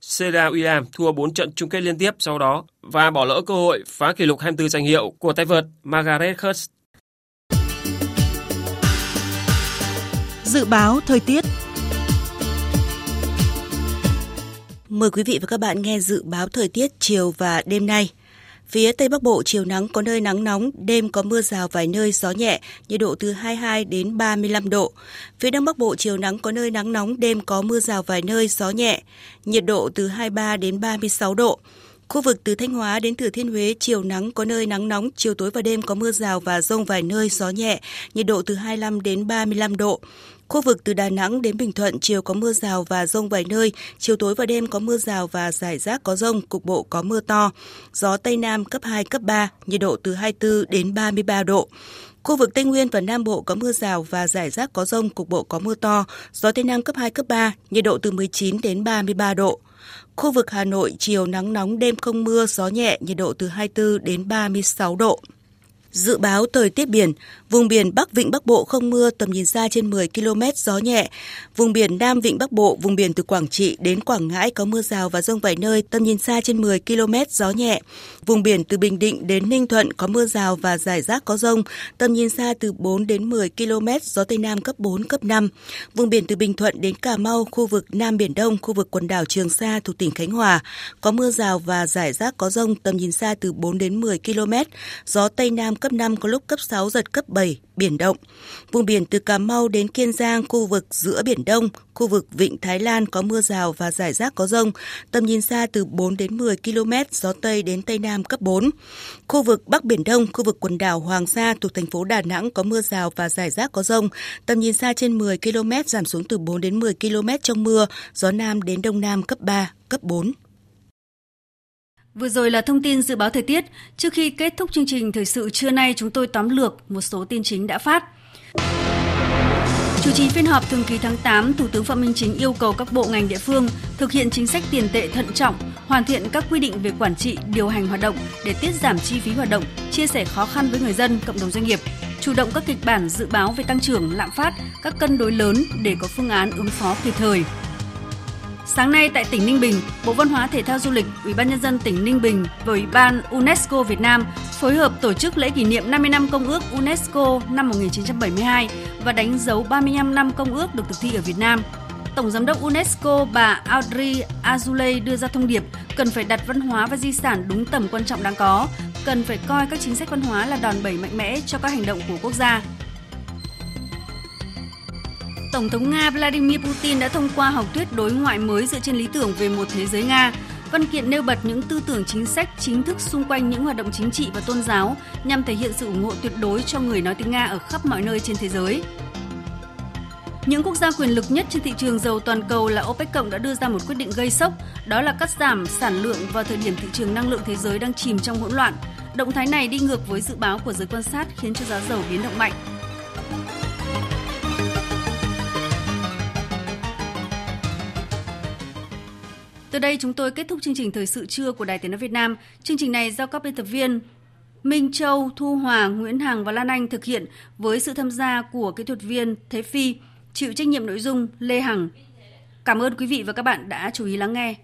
Serena Williams thua 4 trận chung kết liên tiếp sau đó và bỏ lỡ cơ hội phá kỷ lục 24 danh hiệu của tay vợt Margaret Court. Dự báo thời tiết Mời quý vị và các bạn nghe dự báo thời tiết chiều và đêm nay. Phía Tây Bắc Bộ chiều nắng có nơi nắng nóng, đêm có mưa rào vài nơi gió nhẹ, nhiệt độ từ 22 đến 35 độ. Phía Đông Bắc Bộ chiều nắng có nơi nắng nóng, đêm có mưa rào vài nơi gió nhẹ, nhiệt độ từ 23 đến 36 độ. Khu vực từ Thanh Hóa đến Thừa Thiên Huế chiều nắng có nơi nắng nóng, chiều tối và đêm có mưa rào và rông vài nơi gió nhẹ, nhiệt độ từ 25 đến 35 độ. Khu vực từ Đà Nẵng đến Bình Thuận chiều có mưa rào và rông vài nơi, chiều tối và đêm có mưa rào và rải rác có rông, cục bộ có mưa to. Gió Tây Nam cấp 2, cấp 3, nhiệt độ từ 24 đến 33 độ. Khu vực Tây Nguyên và Nam Bộ có mưa rào và rải rác có rông, cục bộ có mưa to. Gió Tây Nam cấp 2, cấp 3, nhiệt độ từ 19 đến 33 độ. Khu vực Hà Nội chiều nắng nóng đêm không mưa, gió nhẹ, nhiệt độ từ 24 đến 36 độ. Dự báo thời tiết biển, vùng biển Bắc Vịnh Bắc Bộ không mưa, tầm nhìn xa trên 10 km, gió nhẹ. Vùng biển Nam Vịnh Bắc Bộ, vùng biển từ Quảng Trị đến Quảng Ngãi có mưa rào và rông vài nơi, tầm nhìn xa trên 10 km, gió nhẹ. Vùng biển từ Bình Định đến Ninh Thuận có mưa rào và rải rác có rông, tầm nhìn xa từ 4 đến 10 km, gió Tây Nam cấp 4, cấp 5. Vùng biển từ Bình Thuận đến Cà Mau, khu vực Nam Biển Đông, khu vực quần đảo Trường Sa thuộc tỉnh Khánh Hòa, có mưa rào và rải rác có rông, tầm nhìn xa từ 4 đến 10 km, gió Tây Nam cấp 5 có lúc cấp 6 giật cấp 7, 7, biển động. Vùng biển từ Cà Mau đến Kiên Giang, khu vực giữa Biển Đông, khu vực Vịnh Thái Lan có mưa rào và rải rác có rông, tầm nhìn xa từ 4 đến 10 km, gió Tây đến Tây Nam cấp 4. Khu vực Bắc Biển Đông, khu vực quần đảo Hoàng Sa thuộc thành phố Đà Nẵng có mưa rào và rải rác có rông, tầm nhìn xa trên 10 km, giảm xuống từ 4 đến 10 km trong mưa, gió Nam đến Đông Nam cấp 3, cấp 4. Vừa rồi là thông tin dự báo thời tiết. Trước khi kết thúc chương trình thời sự trưa nay, chúng tôi tóm lược một số tin chính đã phát. Chủ trì phiên họp thường kỳ tháng 8, Thủ tướng Phạm Minh Chính yêu cầu các bộ ngành địa phương thực hiện chính sách tiền tệ thận trọng, hoàn thiện các quy định về quản trị, điều hành hoạt động để tiết giảm chi phí hoạt động, chia sẻ khó khăn với người dân, cộng đồng doanh nghiệp, chủ động các kịch bản dự báo về tăng trưởng, lạm phát, các cân đối lớn để có phương án ứng phó kịp thời. Sáng nay tại tỉnh Ninh Bình, Bộ Văn hóa Thể thao Du lịch, Ủy ban nhân dân tỉnh Ninh Bình và Ủy ban UNESCO Việt Nam phối hợp tổ chức lễ kỷ niệm 50 năm Công ước UNESCO năm 1972 và đánh dấu 35 năm Công ước được thực thi ở Việt Nam. Tổng giám đốc UNESCO bà Audrey Azoulay đưa ra thông điệp cần phải đặt văn hóa và di sản đúng tầm quan trọng đáng có, cần phải coi các chính sách văn hóa là đòn bẩy mạnh mẽ cho các hành động của quốc gia. Tổng thống Nga Vladimir Putin đã thông qua học thuyết đối ngoại mới dựa trên lý tưởng về một thế giới Nga. Văn kiện nêu bật những tư tưởng chính sách chính thức xung quanh những hoạt động chính trị và tôn giáo nhằm thể hiện sự ủng hộ tuyệt đối cho người nói tiếng Nga ở khắp mọi nơi trên thế giới. Những quốc gia quyền lực nhất trên thị trường dầu toàn cầu là OPEC cộng đã đưa ra một quyết định gây sốc, đó là cắt giảm sản lượng vào thời điểm thị trường năng lượng thế giới đang chìm trong hỗn loạn. Động thái này đi ngược với dự báo của giới quan sát khiến cho giá dầu biến động mạnh. Từ đây chúng tôi kết thúc chương trình thời sự trưa của Đài Tiếng nói Việt Nam. Chương trình này do các biên tập viên Minh Châu, Thu Hòa, Nguyễn Hằng và Lan Anh thực hiện với sự tham gia của kỹ thuật viên Thế Phi, chịu trách nhiệm nội dung Lê Hằng. Cảm ơn quý vị và các bạn đã chú ý lắng nghe.